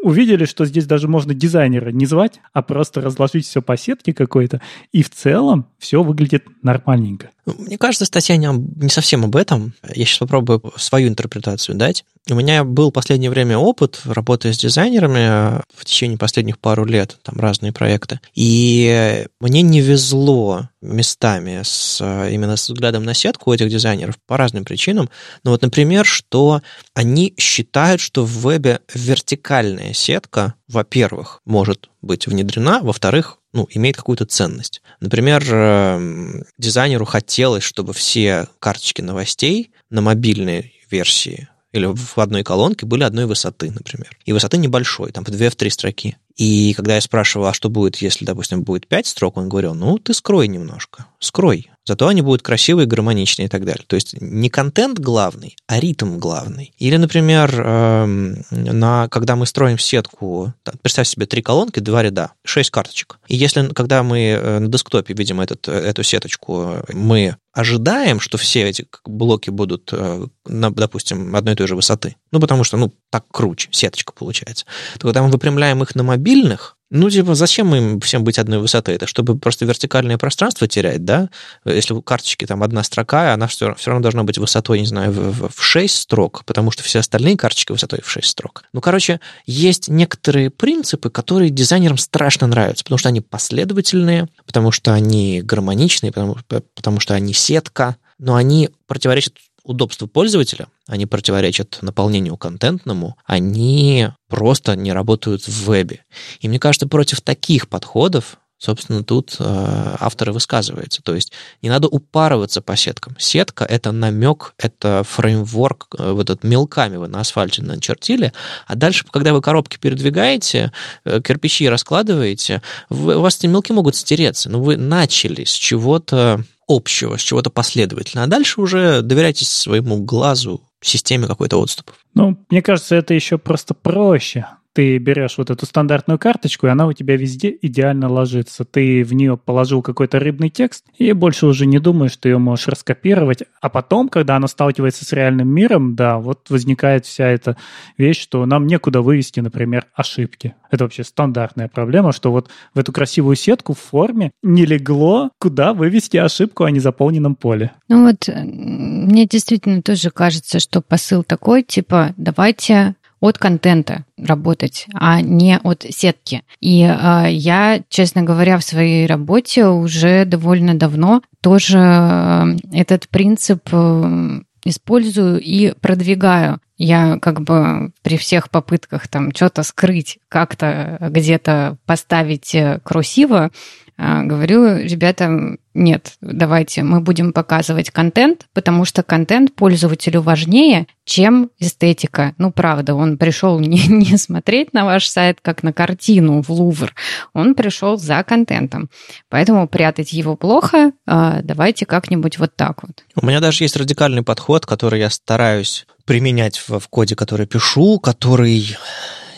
увидели, что здесь даже можно дизайнера не звать, а просто разложить все по сетке какой-то, и в целом все выглядит нормальненько. Мне кажется, статья не, не совсем об этом. Я сейчас попробую свою интерпретацию дать. У меня был последнее время опыт, работая с дизайнерами в течение последних пару лет, там разные проекты. И мне не везло местами с, именно с взглядом на сетку этих дизайнеров по разным причинам. Ну вот, например, что они считают, что в вебе вертикальная сетка, во-первых, может быть внедрена, во-вторых, ну, имеет какую-то ценность. Например, эм, дизайнеру хотелось, чтобы все карточки новостей на мобильной версии или в одной колонке были одной высоты, например. И высоты небольшой, там по 2-3 строки. И когда я спрашивал, а что будет, если, допустим, будет 5 строк, он говорил, ну, ты скрой немножко, скрой. Зато они будут красивые, гармоничные и так далее. То есть не контент главный, а ритм главный. Или, например, эм, на, когда мы строим сетку, представь себе три колонки, два ряда, шесть карточек. И если, когда мы э, на десктопе видим этот, эту сеточку, мы ожидаем, что все эти блоки будут, э, допустим, одной и той же высоты, ну, потому что, ну, так круче, сеточка получается, то когда мы выпрямляем их на мобильных, Ну, типа, зачем им всем быть одной высоты? Это чтобы просто вертикальное пространство терять, да? Если у карточки там одна строка, она все, все равно должна быть высотой, не знаю, в, в 6 строк, потому что все остальные карточки высотой в 6 строк. Ну, короче, есть некоторые принципы, которые дизайнерам страшно нравятся, потому что они последовательные, потому что они гармоничные, потому, потому что они сетка, но они противоречат удобству пользователя, они противоречат наполнению контентному, они просто не работают в вебе. И мне кажется, против таких подходов Собственно, тут э, авторы высказываются. То есть не надо упарываться по сеткам. Сетка — это намек, это фреймворк, э, вот этот мелками вы на асфальте начертили, а дальше, когда вы коробки передвигаете, э, кирпичи раскладываете, вы, у вас эти мелки могут стереться, но вы начали с чего-то общего, с чего-то последовательного, а дальше уже доверяйтесь своему глазу, системе какой-то отступов. Ну, мне кажется, это еще просто проще ты берешь вот эту стандартную карточку, и она у тебя везде идеально ложится. Ты в нее положил какой-то рыбный текст, и больше уже не думаешь, что ее можешь раскопировать. А потом, когда она сталкивается с реальным миром, да, вот возникает вся эта вещь, что нам некуда вывести, например, ошибки. Это вообще стандартная проблема, что вот в эту красивую сетку в форме не легло, куда вывести ошибку о незаполненном поле. Ну вот мне действительно тоже кажется, что посыл такой, типа, давайте от контента работать, а не от сетки. И э, я, честно говоря, в своей работе уже довольно давно тоже э, этот принцип э, использую и продвигаю. Я как бы при всех попытках там что-то скрыть, как-то где-то поставить э, красиво, говорю ребята, нет, давайте мы будем показывать контент, потому что контент пользователю важнее, чем эстетика. Ну, правда, он пришел не, не смотреть на ваш сайт, как на картину в Лувр, он пришел за контентом. Поэтому прятать его плохо, а, давайте как-нибудь вот так вот. У меня даже есть радикальный подход, который я стараюсь применять в, в коде, который пишу, который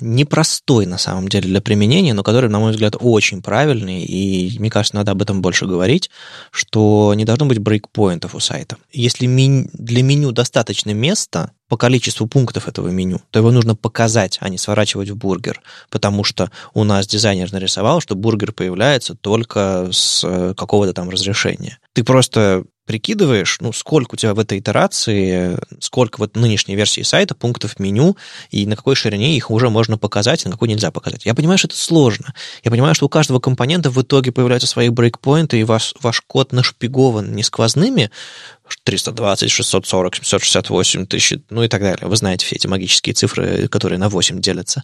непростой на самом деле для применения, но который, на мой взгляд, очень правильный, и мне кажется, надо об этом больше говорить, что не должно быть брейкпоинтов у сайта. Если для меню достаточно места, по количеству пунктов этого меню, то его нужно показать, а не сворачивать в бургер, потому что у нас дизайнер нарисовал, что бургер появляется только с э, какого-то там разрешения. Ты просто прикидываешь, ну, сколько у тебя в этой итерации, сколько вот нынешней версии сайта пунктов меню, и на какой ширине их уже можно показать, а на какой нельзя показать. Я понимаю, что это сложно. Я понимаю, что у каждого компонента в итоге появляются свои брейкпоинты, и ваш, ваш код нашпигован не сквозными 320, 640, 768 тысяч, ну и так далее. Вы знаете все эти магические цифры, которые на 8 делятся.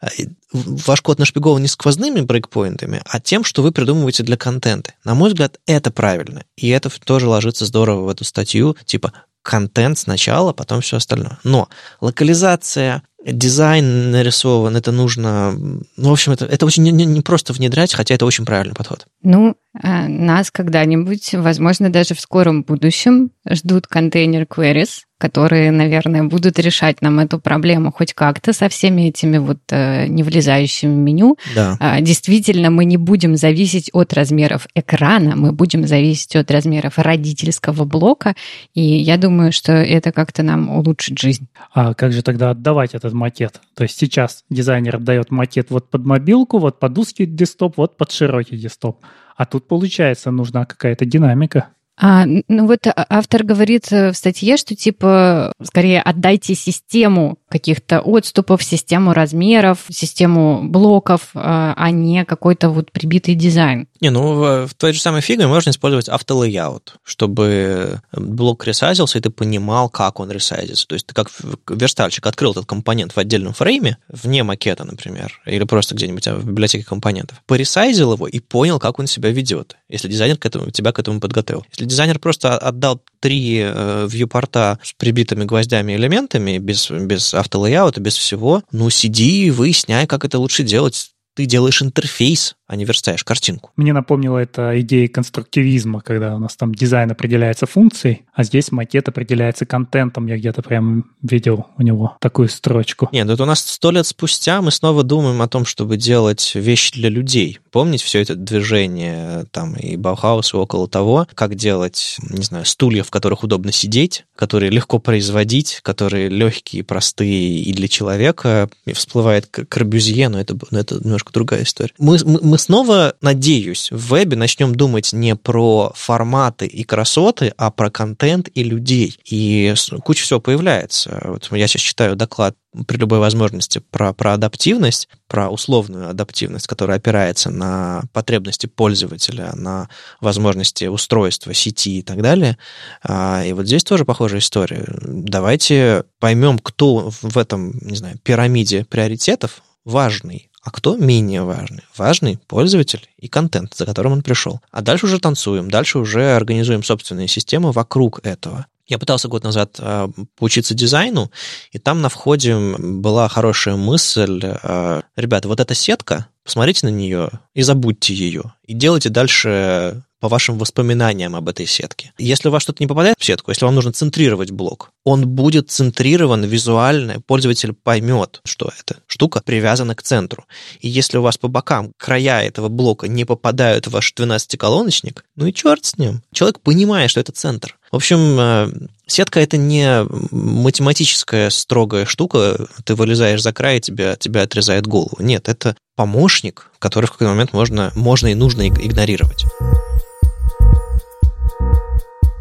А, ваш код нашпигован не сквозными брейкпоинтами, а тем, что вы придумываете для контента. На мой взгляд, это правильно. И это тоже ложится здорово в эту статью, типа контент сначала, потом все остальное. Но локализация, дизайн нарисован, это нужно... Ну, в общем, это, это очень не, не просто внедрять, хотя это очень правильный подход. Ну, а нас когда-нибудь, возможно, даже в скором будущем ждут контейнер queries, которые, наверное, будут решать нам эту проблему хоть как-то со всеми этими вот э, не влезающими в меню. Да. А, действительно, мы не будем зависеть от размеров экрана, мы будем зависеть от размеров родительского блока, и я думаю, что это как-то нам улучшит жизнь. А как же тогда отдавать этот макет? То есть сейчас дизайнер отдает макет вот под мобилку, вот под узкий десктоп, вот под широкий десктоп. А тут, получается, нужна какая-то динамика. А, ну вот а, автор говорит э, в статье, что типа скорее отдайте систему каких-то отступов, систему размеров, систему блоков, а, а не какой-то вот прибитый дизайн. Не, ну в, той же самой фигме можно использовать автолейаут, чтобы блок ресайзился, и ты понимал, как он ресайзится. То есть ты как верстальщик открыл этот компонент в отдельном фрейме, вне макета, например, или просто где-нибудь в библиотеке компонентов, поресайзил его и понял, как он себя ведет, если дизайнер к этому, тебя к этому подготовил. Если дизайнер просто отдал три э, вьюпорта с прибитыми гвоздями элементами, без, без автолейаута, без всего, ну, сиди и выясняй, как это лучше делать. Ты делаешь интерфейс, а не верстаешь картинку. Мне напомнило это идея конструктивизма, когда у нас там дизайн определяется функцией, а здесь макет определяется контентом. Я где-то прям видел у него такую строчку. Нет, это у нас сто лет спустя мы снова думаем о том, чтобы делать вещи для людей. Помните все это движение там и Баухаус, и около того, как делать, не знаю, стулья, в которых удобно сидеть, которые легко производить, которые легкие, простые и для человека. И всплывает Корбюзье, но это, но это немножко другая история. Мы, мы, мы снова, надеюсь, в вебе начнем думать не про форматы и красоты, а про контент и людей. И куча всего появляется. Вот я сейчас читаю доклад при любой возможности про, про адаптивность, про условную адаптивность, которая опирается на потребности пользователя, на возможности устройства, сети и так далее. А, и вот здесь тоже похожая история. Давайте поймем, кто в этом, не знаю, пирамиде приоритетов важный, а кто менее важный? Важный пользователь и контент, за которым он пришел. А дальше уже танцуем, дальше уже организуем собственные системы вокруг этого. Я пытался год назад э, поучиться дизайну, и там на входе была хорошая мысль. Э, ребята, вот эта сетка, посмотрите на нее и забудьте ее. И делайте дальше по вашим воспоминаниям об этой сетке. Если у вас что-то не попадает в сетку, если вам нужно центрировать блок, он будет центрирован визуально, пользователь поймет, что эта штука привязана к центру. И если у вас по бокам края этого блока не попадают в ваш 12-колоночник, ну и черт с ним. Человек понимает, что это центр. В общем, э, сетка — это не математическая строгая штука, ты вылезаешь за край, и тебя, тебя отрезает голову. Нет, это помощник, который в какой-то момент можно, можно и нужно игнорировать.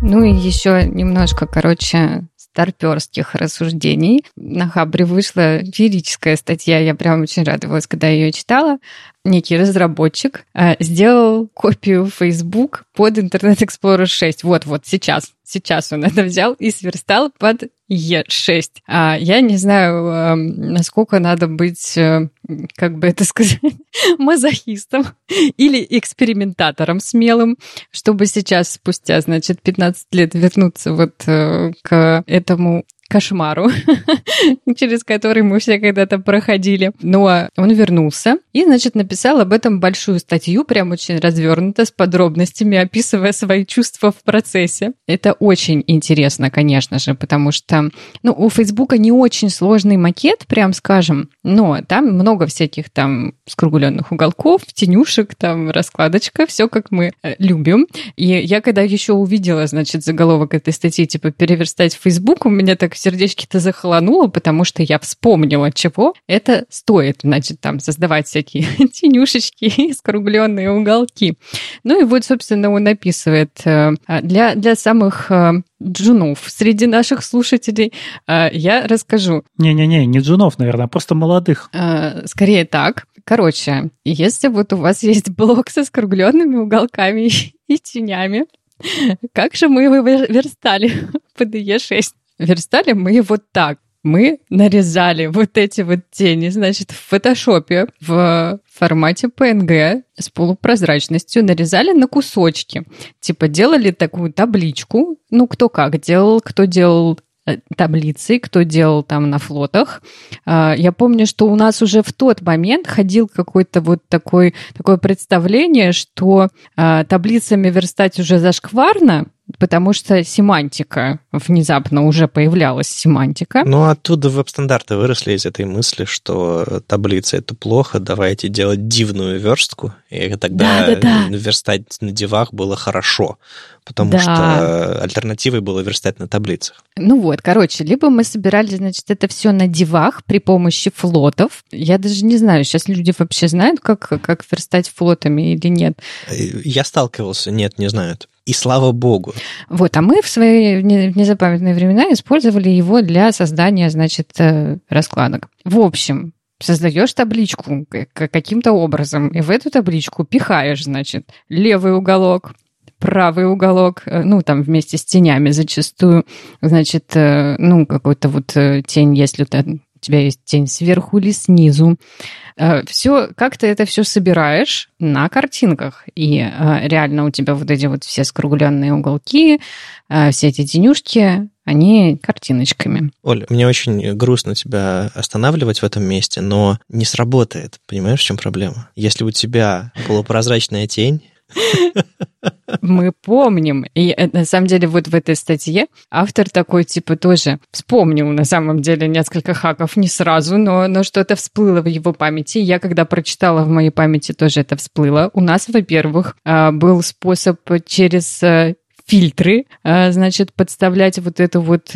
Ну и еще немножко, короче, старперских рассуждений. На Хабре вышла феерическая статья, я прям очень радовалась, когда ее читала. Некий разработчик э, сделал копию Facebook под Internet Explorer 6. Вот-вот, сейчас. Сейчас он это взял и сверстал под E6. А я не знаю, э, насколько надо быть, э, как бы это сказать, мазохистом или экспериментатором смелым, чтобы сейчас, спустя, значит, 15 лет вернуться вот э, к этому кошмару, через который мы все когда-то проходили. Но он вернулся и, значит, написал об этом большую статью, прям очень развернуто, с подробностями, описывая свои чувства в процессе. Это очень интересно, конечно же, потому что ну, у Фейсбука не очень сложный макет, прям скажем, но там много всяких там скругленных уголков, тенюшек, там раскладочка, все как мы э, любим. И я когда еще увидела, значит, заголовок этой статьи, типа «Переверстать Facebook», у меня так сердечки-то захолонуло, потому что я вспомнила, чего это стоит. Значит, там создавать всякие тенюшечки и скругленные уголки. Ну и вот, собственно, он описывает э, для, для самых э, джунов среди наших слушателей э, я расскажу. Не-не-не, не джунов, наверное, а просто молодых. Скорее так. Короче, если вот у вас есть блок со скругленными уголками и тенями, как же мы его верстали в PDE 6? Верстали мы вот так. Мы нарезали вот эти вот тени, значит, в фотошопе в формате PNG с полупрозрачностью нарезали на кусочки. Типа делали такую табличку, ну, кто как делал, кто делал э, таблицы, кто делал там на флотах. А, я помню, что у нас уже в тот момент ходил какой-то вот такой, такое представление, что а, таблицами верстать уже зашкварно, потому что семантика, внезапно уже появлялась семантика. Ну, оттуда веб-стандарты выросли из этой мысли, что таблица — это плохо, давайте делать дивную верстку, и тогда да, да, да. верстать на дивах было хорошо, потому да. что альтернативой было верстать на таблицах. Ну вот, короче, либо мы собирали, значит, это все на дивах при помощи флотов. Я даже не знаю, сейчас люди вообще знают, как, как верстать флотами или нет. Я сталкивался, нет, не знают. И слава богу. Вот, а мы в свои незапамятные времена использовали его для создания, значит, э, раскладок. В общем, создаешь табличку каким-то образом, и в эту табличку пихаешь, значит, левый уголок, правый уголок, э, ну, там вместе с тенями зачастую, значит, э, ну, какой-то вот тень, если у тебя есть тень сверху или снизу, Э, все, как ты это все собираешь на картинках. И э, реально у тебя вот эти вот все скругленные уголки, э, все эти тенюшки, они картиночками. Оль, мне очень грустно тебя останавливать в этом месте, но не сработает. Понимаешь, в чем проблема? Если у тебя полупрозрачная тень, мы помним. И э, на самом деле вот в этой статье автор такой типа тоже вспомнил на самом деле несколько хаков не сразу, но, но что-то всплыло в его памяти. Я когда прочитала в моей памяти тоже это всплыло. У нас, во-первых, а, был способ через э, фильтры, а, значит, подставлять вот эту вот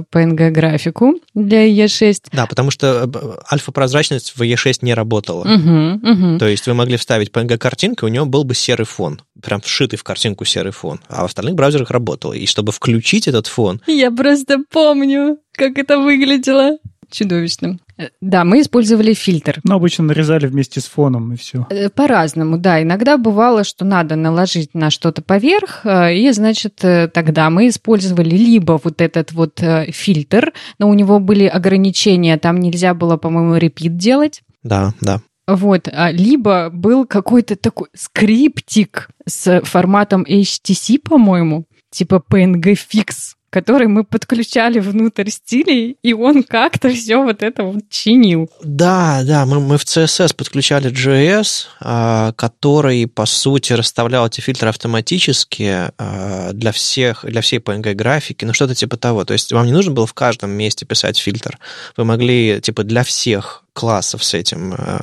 PNG-графику э, для E6. Да, потому что э, альфа-прозрачность в E6 не работала. Угу, угу. То есть вы могли вставить PNG-картинку, у него был бы серый фон, прям вшитый в картинку серый фон, а в остальных браузерах работало. И чтобы включить этот фон... Я просто помню, как это выглядело чудовищным. Э, да, мы использовали фильтр. Но обычно нарезали вместе с фоном и все. Э, по-разному, да. Иногда бывало, что надо наложить на что-то поверх, э, и, значит, тогда мы использовали либо вот этот вот фильтр, но у него были ограничения, там нельзя было, по-моему, репит делать. Да, да. Вот, а, либо был какой-то такой скриптик с форматом HTC, по-моему, типа PNG Fix который мы подключали внутрь стилей, и он как-то все вот это вот чинил. Да, да, мы, мы в CSS подключали JS, а, который, по сути, расставлял эти фильтры автоматически а, для всех, для всей PNG-графики, ну что-то типа того. То есть вам не нужно было в каждом месте писать фильтр. Вы могли, типа, для всех классов с этим а,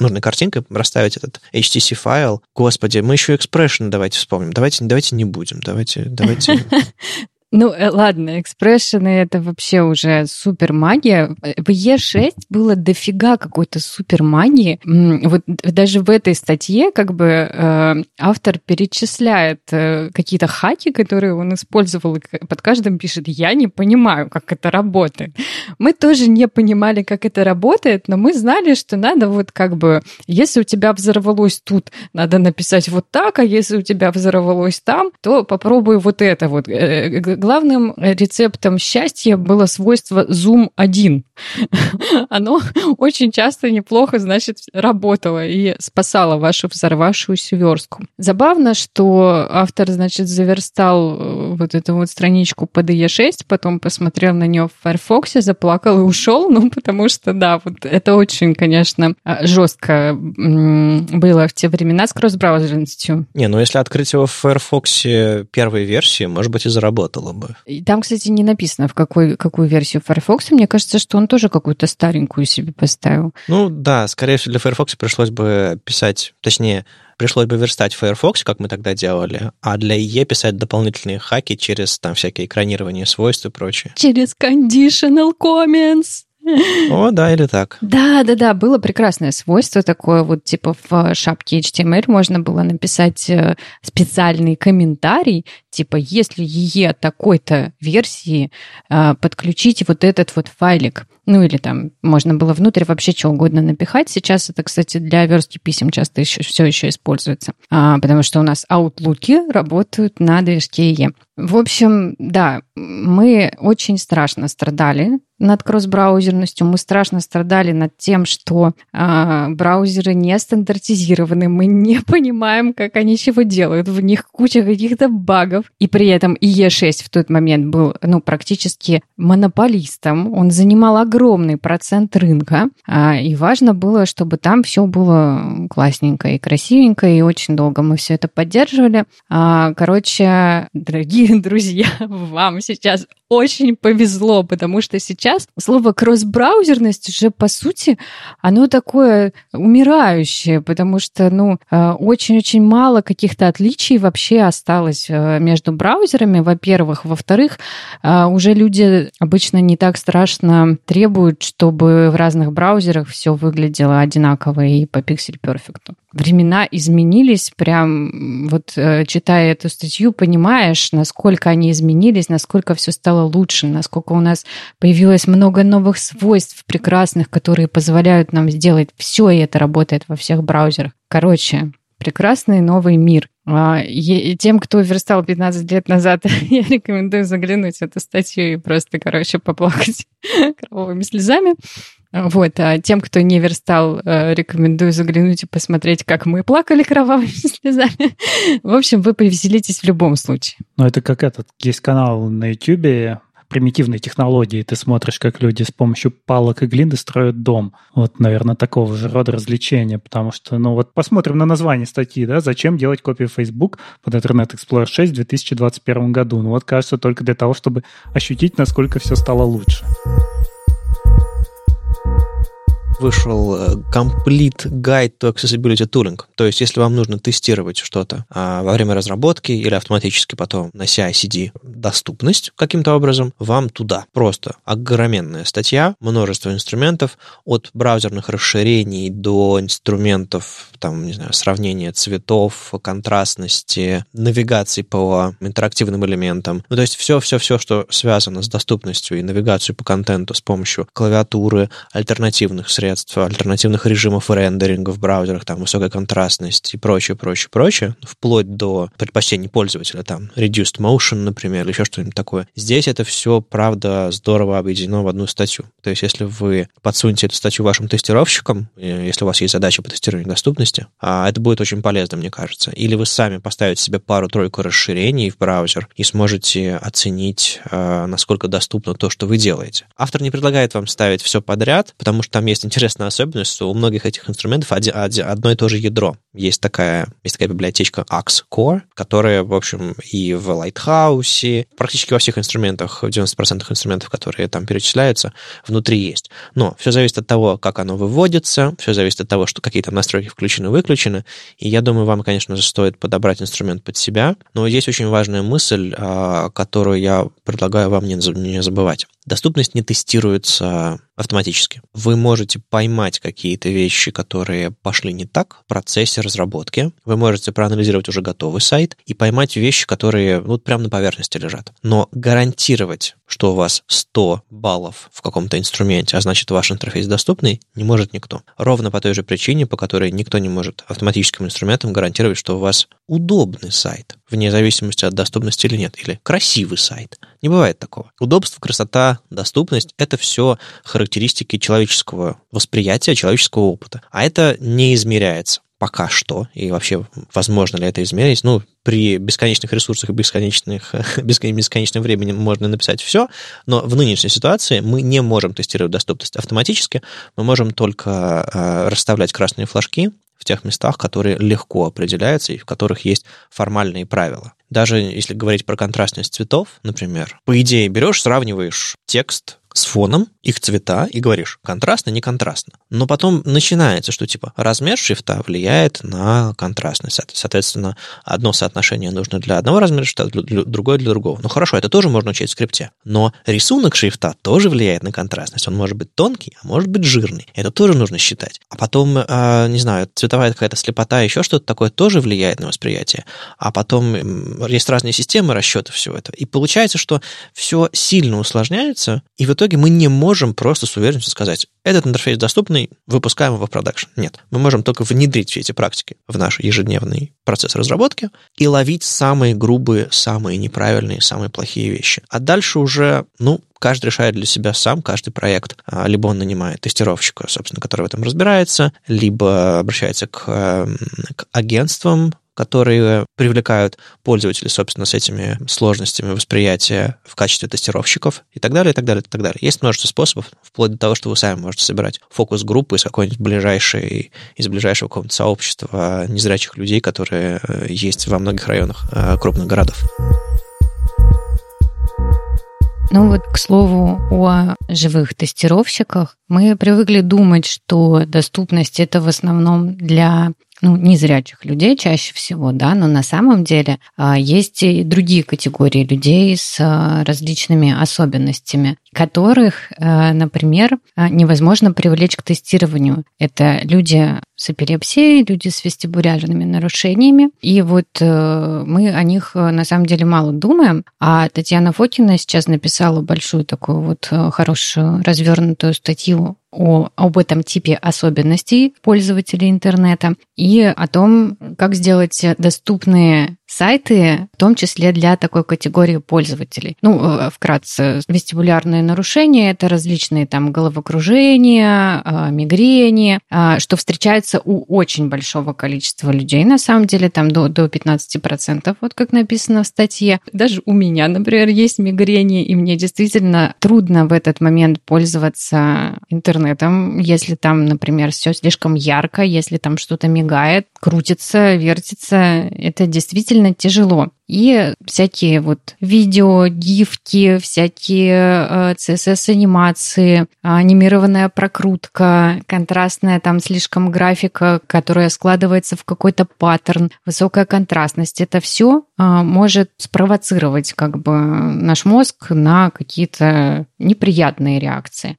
нужной картинкой расставить этот HTC файл. Господи, мы еще expression давайте вспомним. Давайте, давайте не будем. Давайте, давайте. Ну, э, ладно, экспрессионы — это вообще уже супер магия. В Е6 было дофига какой-то супер магии. Вот даже в этой статье как бы э, автор перечисляет э, какие-то хаки, которые он использовал, и под каждым пишет «Я не понимаю, как это работает». Мы тоже не понимали, как это работает, но мы знали, что надо вот как бы, если у тебя взорвалось тут, надо написать вот так, а если у тебя взорвалось там, то попробуй вот это вот главным рецептом счастья было свойство Zoom 1. Оно очень часто неплохо, значит, работало и спасало вашу взорвавшуюся верстку. Забавно, что автор, значит, заверстал э, вот эту вот страничку под IE6, потом посмотрел на нее в Firefox, заплакал и ушел, ну, потому что, да, вот это очень, конечно, а, жестко было в те времена с кросс-браузерностью. Не, ну если открыть его в Firefox первой версии, может быть, и заработало бы. И там, кстати, не написано, в какой, какую версию Firefox. Мне кажется, что он тоже какую-то старенькую себе поставил. Ну да, скорее всего, для Firefox пришлось бы писать, точнее, пришлось бы верстать Firefox, как мы тогда делали, а для IE писать дополнительные хаки через там всякие экранирование свойств и прочее. Через conditional comments. О, да, или так. Да, да, да, было прекрасное свойство такое, вот типа в шапке HTML можно было написать э, специальный комментарий, типа, если ее такой-то версии э, подключите вот этот вот файлик. Ну или там можно было внутрь вообще что угодно напихать. Сейчас это, кстати, для верстки писем часто еще, все еще используется, а, потому что у нас аутлуки работают на движке E. В общем, да, мы очень страшно страдали над кросс-браузерностью, мы страшно страдали над тем, что э, браузеры не стандартизированы, мы не понимаем, как они чего делают, в них куча каких-то багов, и при этом IE6 в тот момент был ну, практически монополистом, он занимал огромный процент рынка, э, и важно было, чтобы там все было классненько и красивенько, и очень долго мы все это поддерживали. Э, короче, дорогие друзья, вам сейчас очень повезло, потому что сейчас слово кросс-браузерность уже, по сути, оно такое умирающее, потому что, ну, э, очень-очень мало каких-то отличий вообще осталось э, между браузерами, во-первых. Во-вторых, э, уже люди обычно не так страшно требуют, чтобы в разных браузерах все выглядело одинаково и по пиксель-перфекту времена изменились, прям вот читая эту статью, понимаешь, насколько они изменились, насколько все стало лучше, насколько у нас появилось много новых свойств прекрасных, которые позволяют нам сделать все, и это работает во всех браузерах. Короче, прекрасный новый мир. А, тем, кто верстал 15 лет назад, я рекомендую заглянуть в эту статью и просто, короче, поплакать кровавыми слезами. Вот, а тем, кто не верстал, э, рекомендую заглянуть и посмотреть, как мы плакали кровавыми слезами. В общем, вы повеселитесь в любом случае. Ну, это как этот, есть канал на YouTube примитивной технологии. Ты смотришь, как люди с помощью палок и глины строят дом. Вот, наверное, такого же рода развлечения, потому что, ну вот посмотрим на название статьи, да, зачем делать копию Facebook под Internet Explorer 6 в 2021 году. Ну вот, кажется, только для того, чтобы ощутить, насколько все стало лучше вышел э, Complete Guide to Accessibility Tooling. То есть, если вам нужно тестировать что-то а, во время разработки или автоматически потом на CI-CD доступность каким-то образом, вам туда. Просто огроменная статья, множество инструментов, от браузерных расширений до инструментов, там, не знаю, сравнения цветов, контрастности, навигации по интерактивным элементам. Ну, то есть все-все-все, что связано с доступностью и навигацией по контенту с помощью клавиатуры, альтернативных средств, средств, альтернативных режимов рендеринга в браузерах, там, высокая контрастность и прочее, прочее, прочее, вплоть до предпочтений пользователя, там, reduced motion, например, или еще что-нибудь такое. Здесь это все, правда, здорово объединено в одну статью. То есть, если вы подсунете эту статью вашим тестировщикам, э, если у вас есть задача по тестированию доступности, а это будет очень полезно, мне кажется. Или вы сами поставите себе пару-тройку расширений в браузер и сможете оценить, э, насколько доступно то, что вы делаете. Автор не предлагает вам ставить все подряд, потому что там есть интересная особенность, что у многих этих инструментов одно и то же ядро. Есть такая, есть такая библиотечка Axe Core, которая, в общем, и в Lighthouse, практически во всех инструментах, в 90% инструментов, которые там перечисляются, внутри есть. Но все зависит от того, как оно выводится, все зависит от того, что какие там настройки включены-выключены. И я думаю, вам, конечно же, стоит подобрать инструмент под себя. Но есть очень важная мысль, а, которую я предлагаю вам не забывать. Доступность не тестируется автоматически. Вы можете поймать какие-то вещи, которые пошли не так в процессе разработки. Вы можете проанализировать уже готовый сайт и поймать вещи, которые вот прямо на поверхности лежат. Но гарантировать, что у вас 100 баллов в каком-то инструменте, а значит ваш интерфейс доступный, не может никто. Ровно по той же причине, по которой никто не может автоматическим инструментом гарантировать, что у вас удобный сайт, вне зависимости от доступности или нет, или красивый сайт. Не бывает такого. Удобство, красота, доступность — это все характеристики человеческого восприятия, человеческого опыта. А это не измеряется пока что, и вообще возможно ли это измерить, ну, при бесконечных ресурсах и бесконечных, бесконечном времени можно написать все, но в нынешней ситуации мы не можем тестировать доступность автоматически, мы можем только э, расставлять красные флажки в тех местах, которые легко определяются и в которых есть формальные правила. Даже если говорить про контрастность цветов, например, по идее берешь, сравниваешь текст с фоном, их цвета, и говоришь, контрастно, не контрастно. Но потом начинается, что типа размер шрифта влияет на контрастность. Соответственно, одно соотношение нужно для одного размера шрифта, другое для другого. Ну хорошо, это тоже можно учить в скрипте. Но рисунок шрифта тоже влияет на контрастность. Он может быть тонкий, а может быть жирный. Это тоже нужно считать. А потом, э, не знаю, цветовая какая-то слепота, еще что-то такое тоже влияет на восприятие. А потом есть разные системы расчета всего этого. И получается, что все сильно усложняется, и в итоге мы не можем просто с уверенностью сказать, этот интерфейс доступный, выпускаем его в продакшн. Нет, мы можем только внедрить все эти практики в наш ежедневный процесс разработки и ловить самые грубые, самые неправильные, самые плохие вещи. А дальше уже, ну, каждый решает для себя сам, каждый проект. А, либо он нанимает тестировщика, собственно, который в этом разбирается, либо обращается к, эм, к агентствам, которые привлекают пользователей, собственно, с этими сложностями восприятия в качестве тестировщиков и так далее, и так далее, и так далее. Есть множество способов, вплоть до того, что вы сами можете собирать фокус-группы из какой-нибудь ближайшей, из ближайшего какого-нибудь сообщества незрячих людей, которые э, есть во многих районах э, крупных городов. Ну вот, к слову, о живых тестировщиках. Мы привыкли думать, что доступность это в основном для ну, незрячих людей чаще всего, да, но на самом деле а, есть и другие категории людей с а, различными особенностями, которых, а, например, невозможно привлечь к тестированию. Это люди с эпилепсией, люди с вестибулярными нарушениями. И вот э, мы о них э, на самом деле мало думаем. А Татьяна Фокина сейчас написала большую такую вот э, хорошую развернутую статью о, об этом типе особенностей пользователей интернета и о том, как сделать доступные сайты, в том числе для такой категории пользователей. Ну, э, вкратце, вестибулярные нарушения – это различные там головокружения, э, мигрени, э, что встречается у очень большого количества людей, на самом деле, там до, до 15%, вот как написано в статье. Даже у меня, например, есть мигрени, и мне действительно трудно в этот момент пользоваться интернетом, если там, например, все слишком ярко, если там что-то мигает, крутится, вертится. Это действительно тяжело. И всякие вот видео, гифки, всякие CSS-анимации, э, анимированная прокрутка, контрастная там слишком графика, которая складывается в какой-то паттерн, высокая контрастность. Это все э, может спровоцировать как бы наш мозг на какие-то неприятные реакции.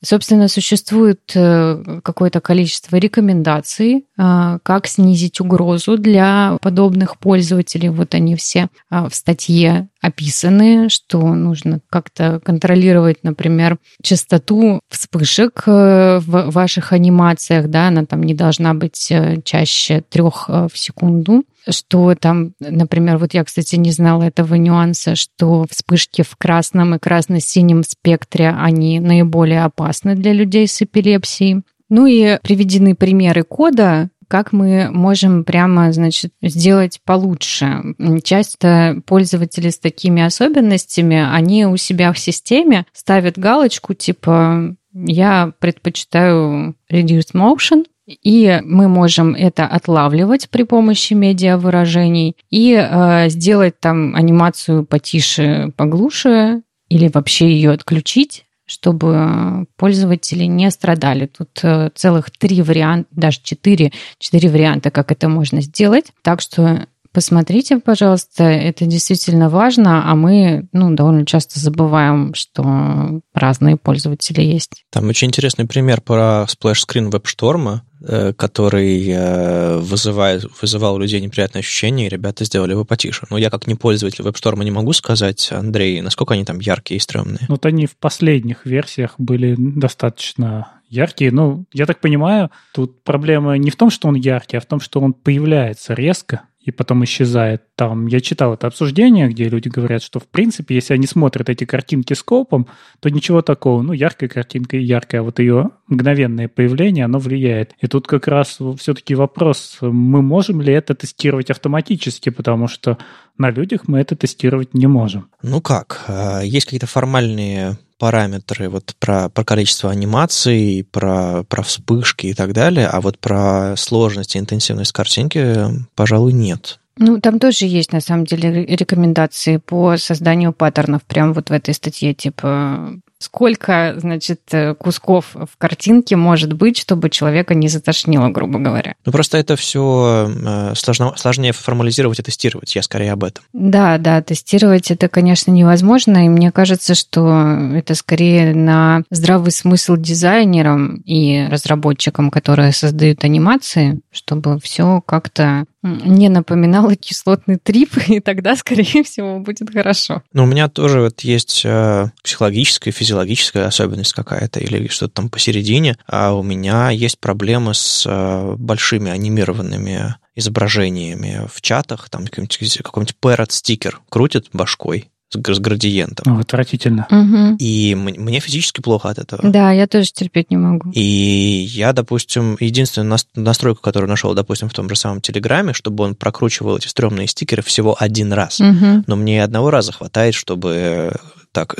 Собственно, существует э, какое-то количество рекомендаций, как снизить угрозу для подобных пользователей. Вот они все а, в статье описаны, что нужно как-то контролировать, например, частоту вспышек э, в ваших анимациях, да, она там не должна быть э, чаще трех э, в секунду, что там, например, вот я, кстати, не знала этого нюанса, что вспышки в красном и красно-синем спектре, они наиболее опасны для людей с эпилепсией. Ну и приведены примеры кода, как мы можем прямо, значит, сделать получше. Часто пользователи с такими особенностями, они у себя в системе ставят галочку типа «я предпочитаю reduced motion», и мы можем это отлавливать при помощи медиавыражений и э, сделать там анимацию потише, поглуше или вообще ее отключить чтобы пользователи не страдали. Тут э, целых три варианта, даже четыре, четыре варианта, как это можно сделать. Так что Посмотрите, пожалуйста, это действительно важно, а мы ну, довольно часто забываем, что разные пользователи есть. Там очень интересный пример про сплэш-скрин веб-шторма, э, который э, вызывает, вызывал у людей неприятные ощущения, и ребята сделали его потише. Но я как не пользователь веб-шторма не могу сказать, Андрей, насколько они там яркие и стрёмные. Вот они в последних версиях были достаточно яркие. Ну, я так понимаю, тут проблема не в том, что он яркий, а в том, что он появляется резко и потом исчезает. Там я читал это обсуждение, где люди говорят, что в принципе, если они смотрят эти картинки скопом, то ничего такого. Ну, яркая картинка и яркая, а вот ее мгновенное появление, оно влияет. И тут как раз все-таки вопрос, мы можем ли это тестировать автоматически, потому что на людях мы это тестировать не можем. Ну как, а, есть какие-то формальные параметры вот про, про количество анимаций, про, про вспышки и так далее, а вот про сложность и интенсивность картинки, пожалуй, нет. Ну, там тоже есть, на самом деле, рекомендации по созданию паттернов, прям вот в этой статье, типа сколько, значит, э, кусков в картинке может быть, чтобы человека не затошнило, грубо говоря. Ну, просто это все э, сложно, сложнее формализировать и тестировать. Я скорее об этом. Да, да, тестировать это, конечно, невозможно. И мне кажется, что это скорее на здравый смысл дизайнерам и разработчикам, которые создают анимации, чтобы все как-то не напоминало кислотный трип, и тогда, скорее всего, будет хорошо. Но у меня тоже вот есть э, психологическая, физиологическая особенность какая-то или что-то там посередине, а у меня есть проблемы с э, большими анимированными изображениями в чатах, там какой-нибудь, какой-нибудь parrot стикер крутит башкой, с градиентом. О, отвратительно. Угу. И мне физически плохо от этого. Да, я тоже терпеть не могу. И я, допустим, единственную настройку, которую нашел, допустим, в том же самом Телеграме, чтобы он прокручивал эти стрёмные стикеры всего один раз. Угу. Но мне одного раза хватает, чтобы так.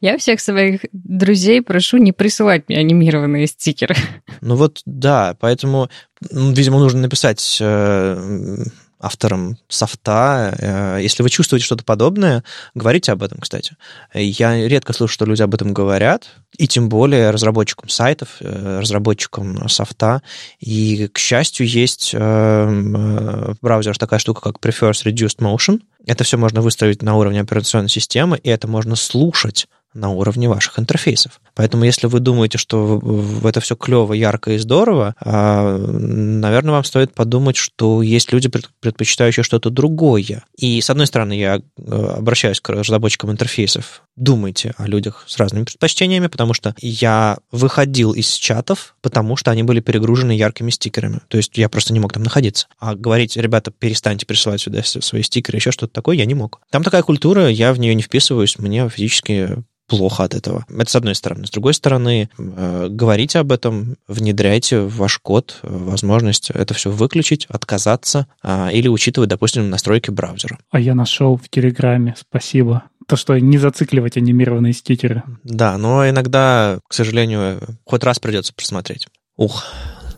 Я всех своих друзей прошу не присылать мне анимированные стикеры. Ну вот, да, поэтому, видимо, нужно написать э, автором софта. Э, если вы чувствуете что-то подобное, говорите об этом, кстати. Я редко слышу, что люди об этом говорят, и тем более разработчикам сайтов, э, разработчикам софта. И, к счастью, есть э, в браузерах такая штука, как Prefers Reduced Motion. Это все можно выставить на уровне операционной системы, и это можно слушать на уровне ваших интерфейсов. Поэтому если вы думаете, что это все клево, ярко и здорово, а, наверное, вам стоит подумать, что есть люди, предпочитающие что-то другое. И, с одной стороны, я э, обращаюсь к разработчикам интерфейсов. Думайте о людях с разными предпочтениями, потому что я выходил из чатов, потому что они были перегружены яркими стикерами. То есть я просто не мог там находиться. А говорить, ребята, перестаньте присылать сюда свои стикеры, еще что-то такое, я не мог. Там такая культура, я в нее не вписываюсь, мне физически плохо от этого. Это с одной стороны. С другой стороны, э, говорите об этом, внедряйте в ваш код возможность это все выключить, отказаться э, или учитывать, допустим, настройки браузера. А я нашел в Телеграме, спасибо. То, что не зацикливать анимированные стикеры. Да, но иногда, к сожалению, хоть раз придется просмотреть. Ух,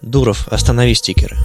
Дуров, останови стикеры.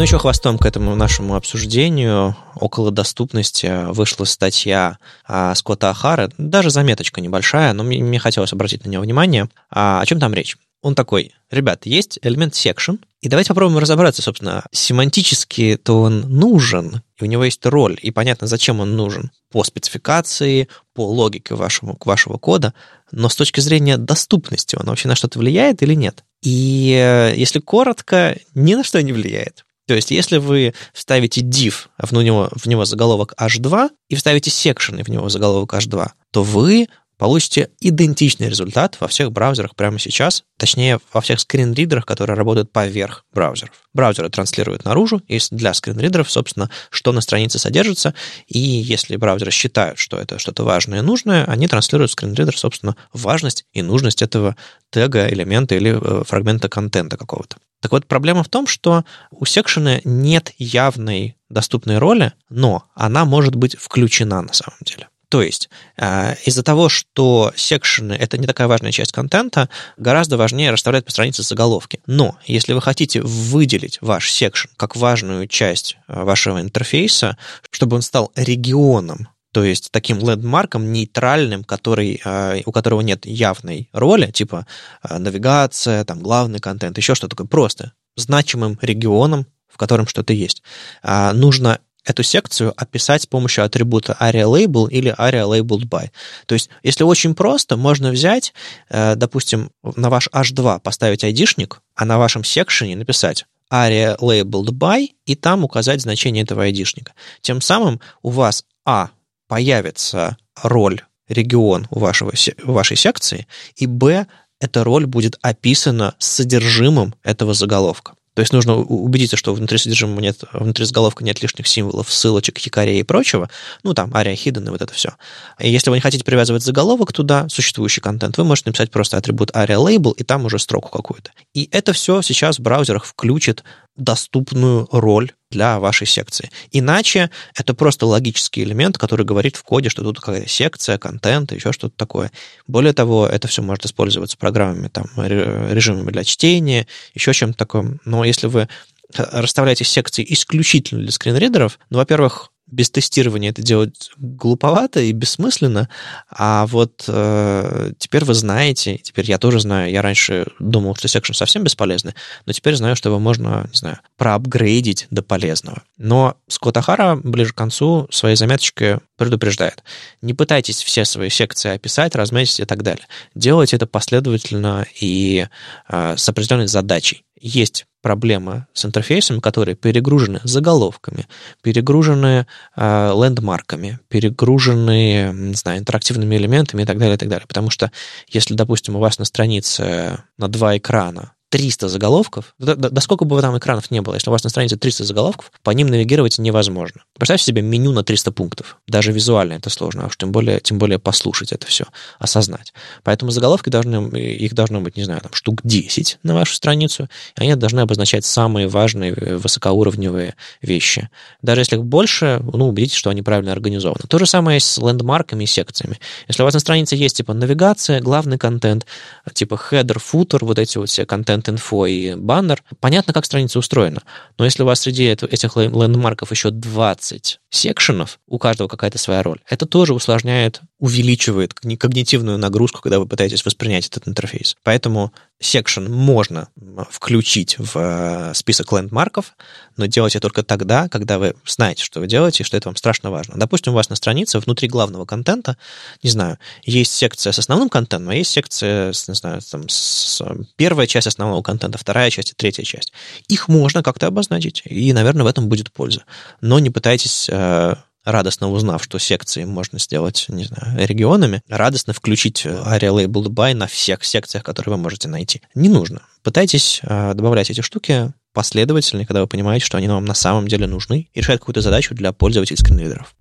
Ну, еще хвостом к этому нашему обсуждению около доступности вышла статья а, Скотта Ахара, даже заметочка небольшая, но мне, мне хотелось обратить на нее внимание. А, о чем там речь? Он такой, ребят, есть элемент section, и давайте попробуем разобраться, собственно, семантически то он нужен, и у него есть роль, и понятно, зачем он нужен по спецификации, по логике вашего, вашего кода, но с точки зрения доступности он вообще на что-то влияет или нет? И э, если коротко, ни на что не влияет. То есть, если вы вставите div, в него, в него заголовок h2, и вставите section, и в него заголовок h2, то вы получите идентичный результат во всех браузерах прямо сейчас, точнее, во всех скринридерах, которые работают поверх браузеров. Браузеры транслируют наружу, и для скринридеров, собственно, что на странице содержится, и если браузеры считают, что это что-то важное и нужное, они транслируют в скринридер, собственно, важность и нужность этого тега, элемента или э, фрагмента контента какого-то. Так вот, проблема в том, что у секшена нет явной доступной роли, но она может быть включена на самом деле. То есть э, из-за того, что секшены — это не такая важная часть контента, гораздо важнее расставлять по странице заголовки. Но если вы хотите выделить ваш секшен как важную часть э, вашего интерфейса, чтобы он стал регионом то есть таким лендмарком нейтральным, который, э, у которого нет явной роли, типа э, навигация, там главный контент, еще что-то такое, просто значимым регионом, в котором что-то есть. А, нужно эту секцию описать с помощью атрибута AreaLabel или AreaLabeled by. То есть, если очень просто, можно взять, э, допустим, на ваш H2 поставить айдишник, а на вашем секшене написать AreaLabeled by и там указать значение этого айдишника. Тем самым у вас А появится роль регион вашего, вашей секции, и б, эта роль будет описана содержимым этого заголовка. То есть нужно убедиться, что внутри содержимого нет, внутри заголовка нет лишних символов, ссылочек, якорей и прочего. Ну, там, ария hidden и вот это все. И если вы не хотите привязывать заголовок туда, существующий контент, вы можете написать просто атрибут aria label и там уже строку какую-то. И это все сейчас в браузерах включит доступную роль для вашей секции. Иначе это просто логический элемент, который говорит в коде, что тут какая-то секция, контент, еще что-то такое. Более того, это все может использоваться программами, там, режимами для чтения, еще чем-то таким. Но если вы расставляете секции исключительно для скринридеров, ну, во-первых, без тестирования это делать глуповато и бессмысленно, а вот э, теперь вы знаете, теперь я тоже знаю, я раньше думал, что секшн совсем бесполезны, но теперь знаю, что его можно, не знаю, проапгрейдить до полезного. Но Скотт Ахара ближе к концу своей заметочкой предупреждает. Не пытайтесь все свои секции описать, разметить и так далее. Делайте это последовательно и э, с определенной задачей. Есть проблемы с интерфейсами, которые перегружены заголовками, перегружены э, лендмарками, перегружены, не знаю, интерактивными элементами и так далее, и так далее. Потому что если, допустим, у вас на странице на два экрана 300 заголовков, да, да, да сколько бы там экранов не было, если у вас на странице 300 заголовков, по ним навигировать невозможно. Представьте себе меню на 300 пунктов. Даже визуально это сложно, а уж тем более, тем более послушать это все, осознать. Поэтому заголовки должны, их должно быть, не знаю, там штук 10 на вашу страницу, и они должны обозначать самые важные высокоуровневые вещи. Даже если их больше, ну, убедитесь, что они правильно организованы. То же самое с лендмарками и секциями. Если у вас на странице есть, типа, навигация, главный контент, типа, header, footer, вот эти вот все контент контент-инфо и баннер, понятно, как страница устроена. Но если у вас среди этих лендмарков еще 20 секшенов, у каждого какая-то своя роль, это тоже усложняет увеличивает когнитивную нагрузку, когда вы пытаетесь воспринять этот интерфейс. Поэтому section можно включить в э, список лендмарков, но делайте только тогда, когда вы знаете, что вы делаете, и что это вам страшно важно. Допустим, у вас на странице внутри главного контента, не знаю, есть секция с основным контентом, а есть секция, не знаю, там, с первая часть основного контента, вторая часть и третья часть. Их можно как-то обозначить, и, наверное, в этом будет польза. Но не пытайтесь э, радостно узнав, что секции можно сделать, не знаю, регионами, радостно включить Area Labeled By на всех секциях, которые вы можете найти. Не нужно. Пытайтесь э, добавлять эти штуки последовательно, когда вы понимаете, что они вам на самом деле нужны, и решать какую-то задачу для пользователей скринридеров.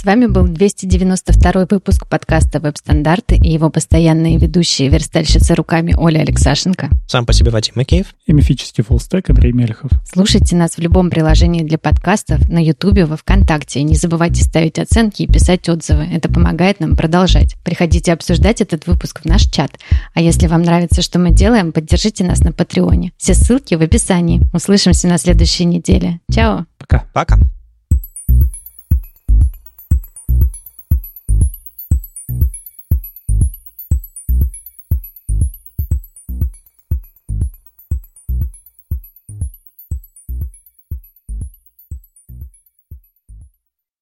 С вами был 292 выпуск подкаста «Веб-стандарты» и его постоянные ведущие верстальщицы руками Оля Алексашенко. Сам по себе Вадим Макеев. И мифический фуллстек Андрей Мелехов. Слушайте нас в любом приложении для подкастов, на Ютубе, во Вконтакте. И не забывайте ставить оценки и писать отзывы. Это помогает нам продолжать. Приходите обсуждать этот выпуск в наш чат. А если вам нравится, что мы делаем, поддержите нас на Патреоне. Все ссылки в описании. Услышимся на следующей неделе. Чао. Пока. Пока.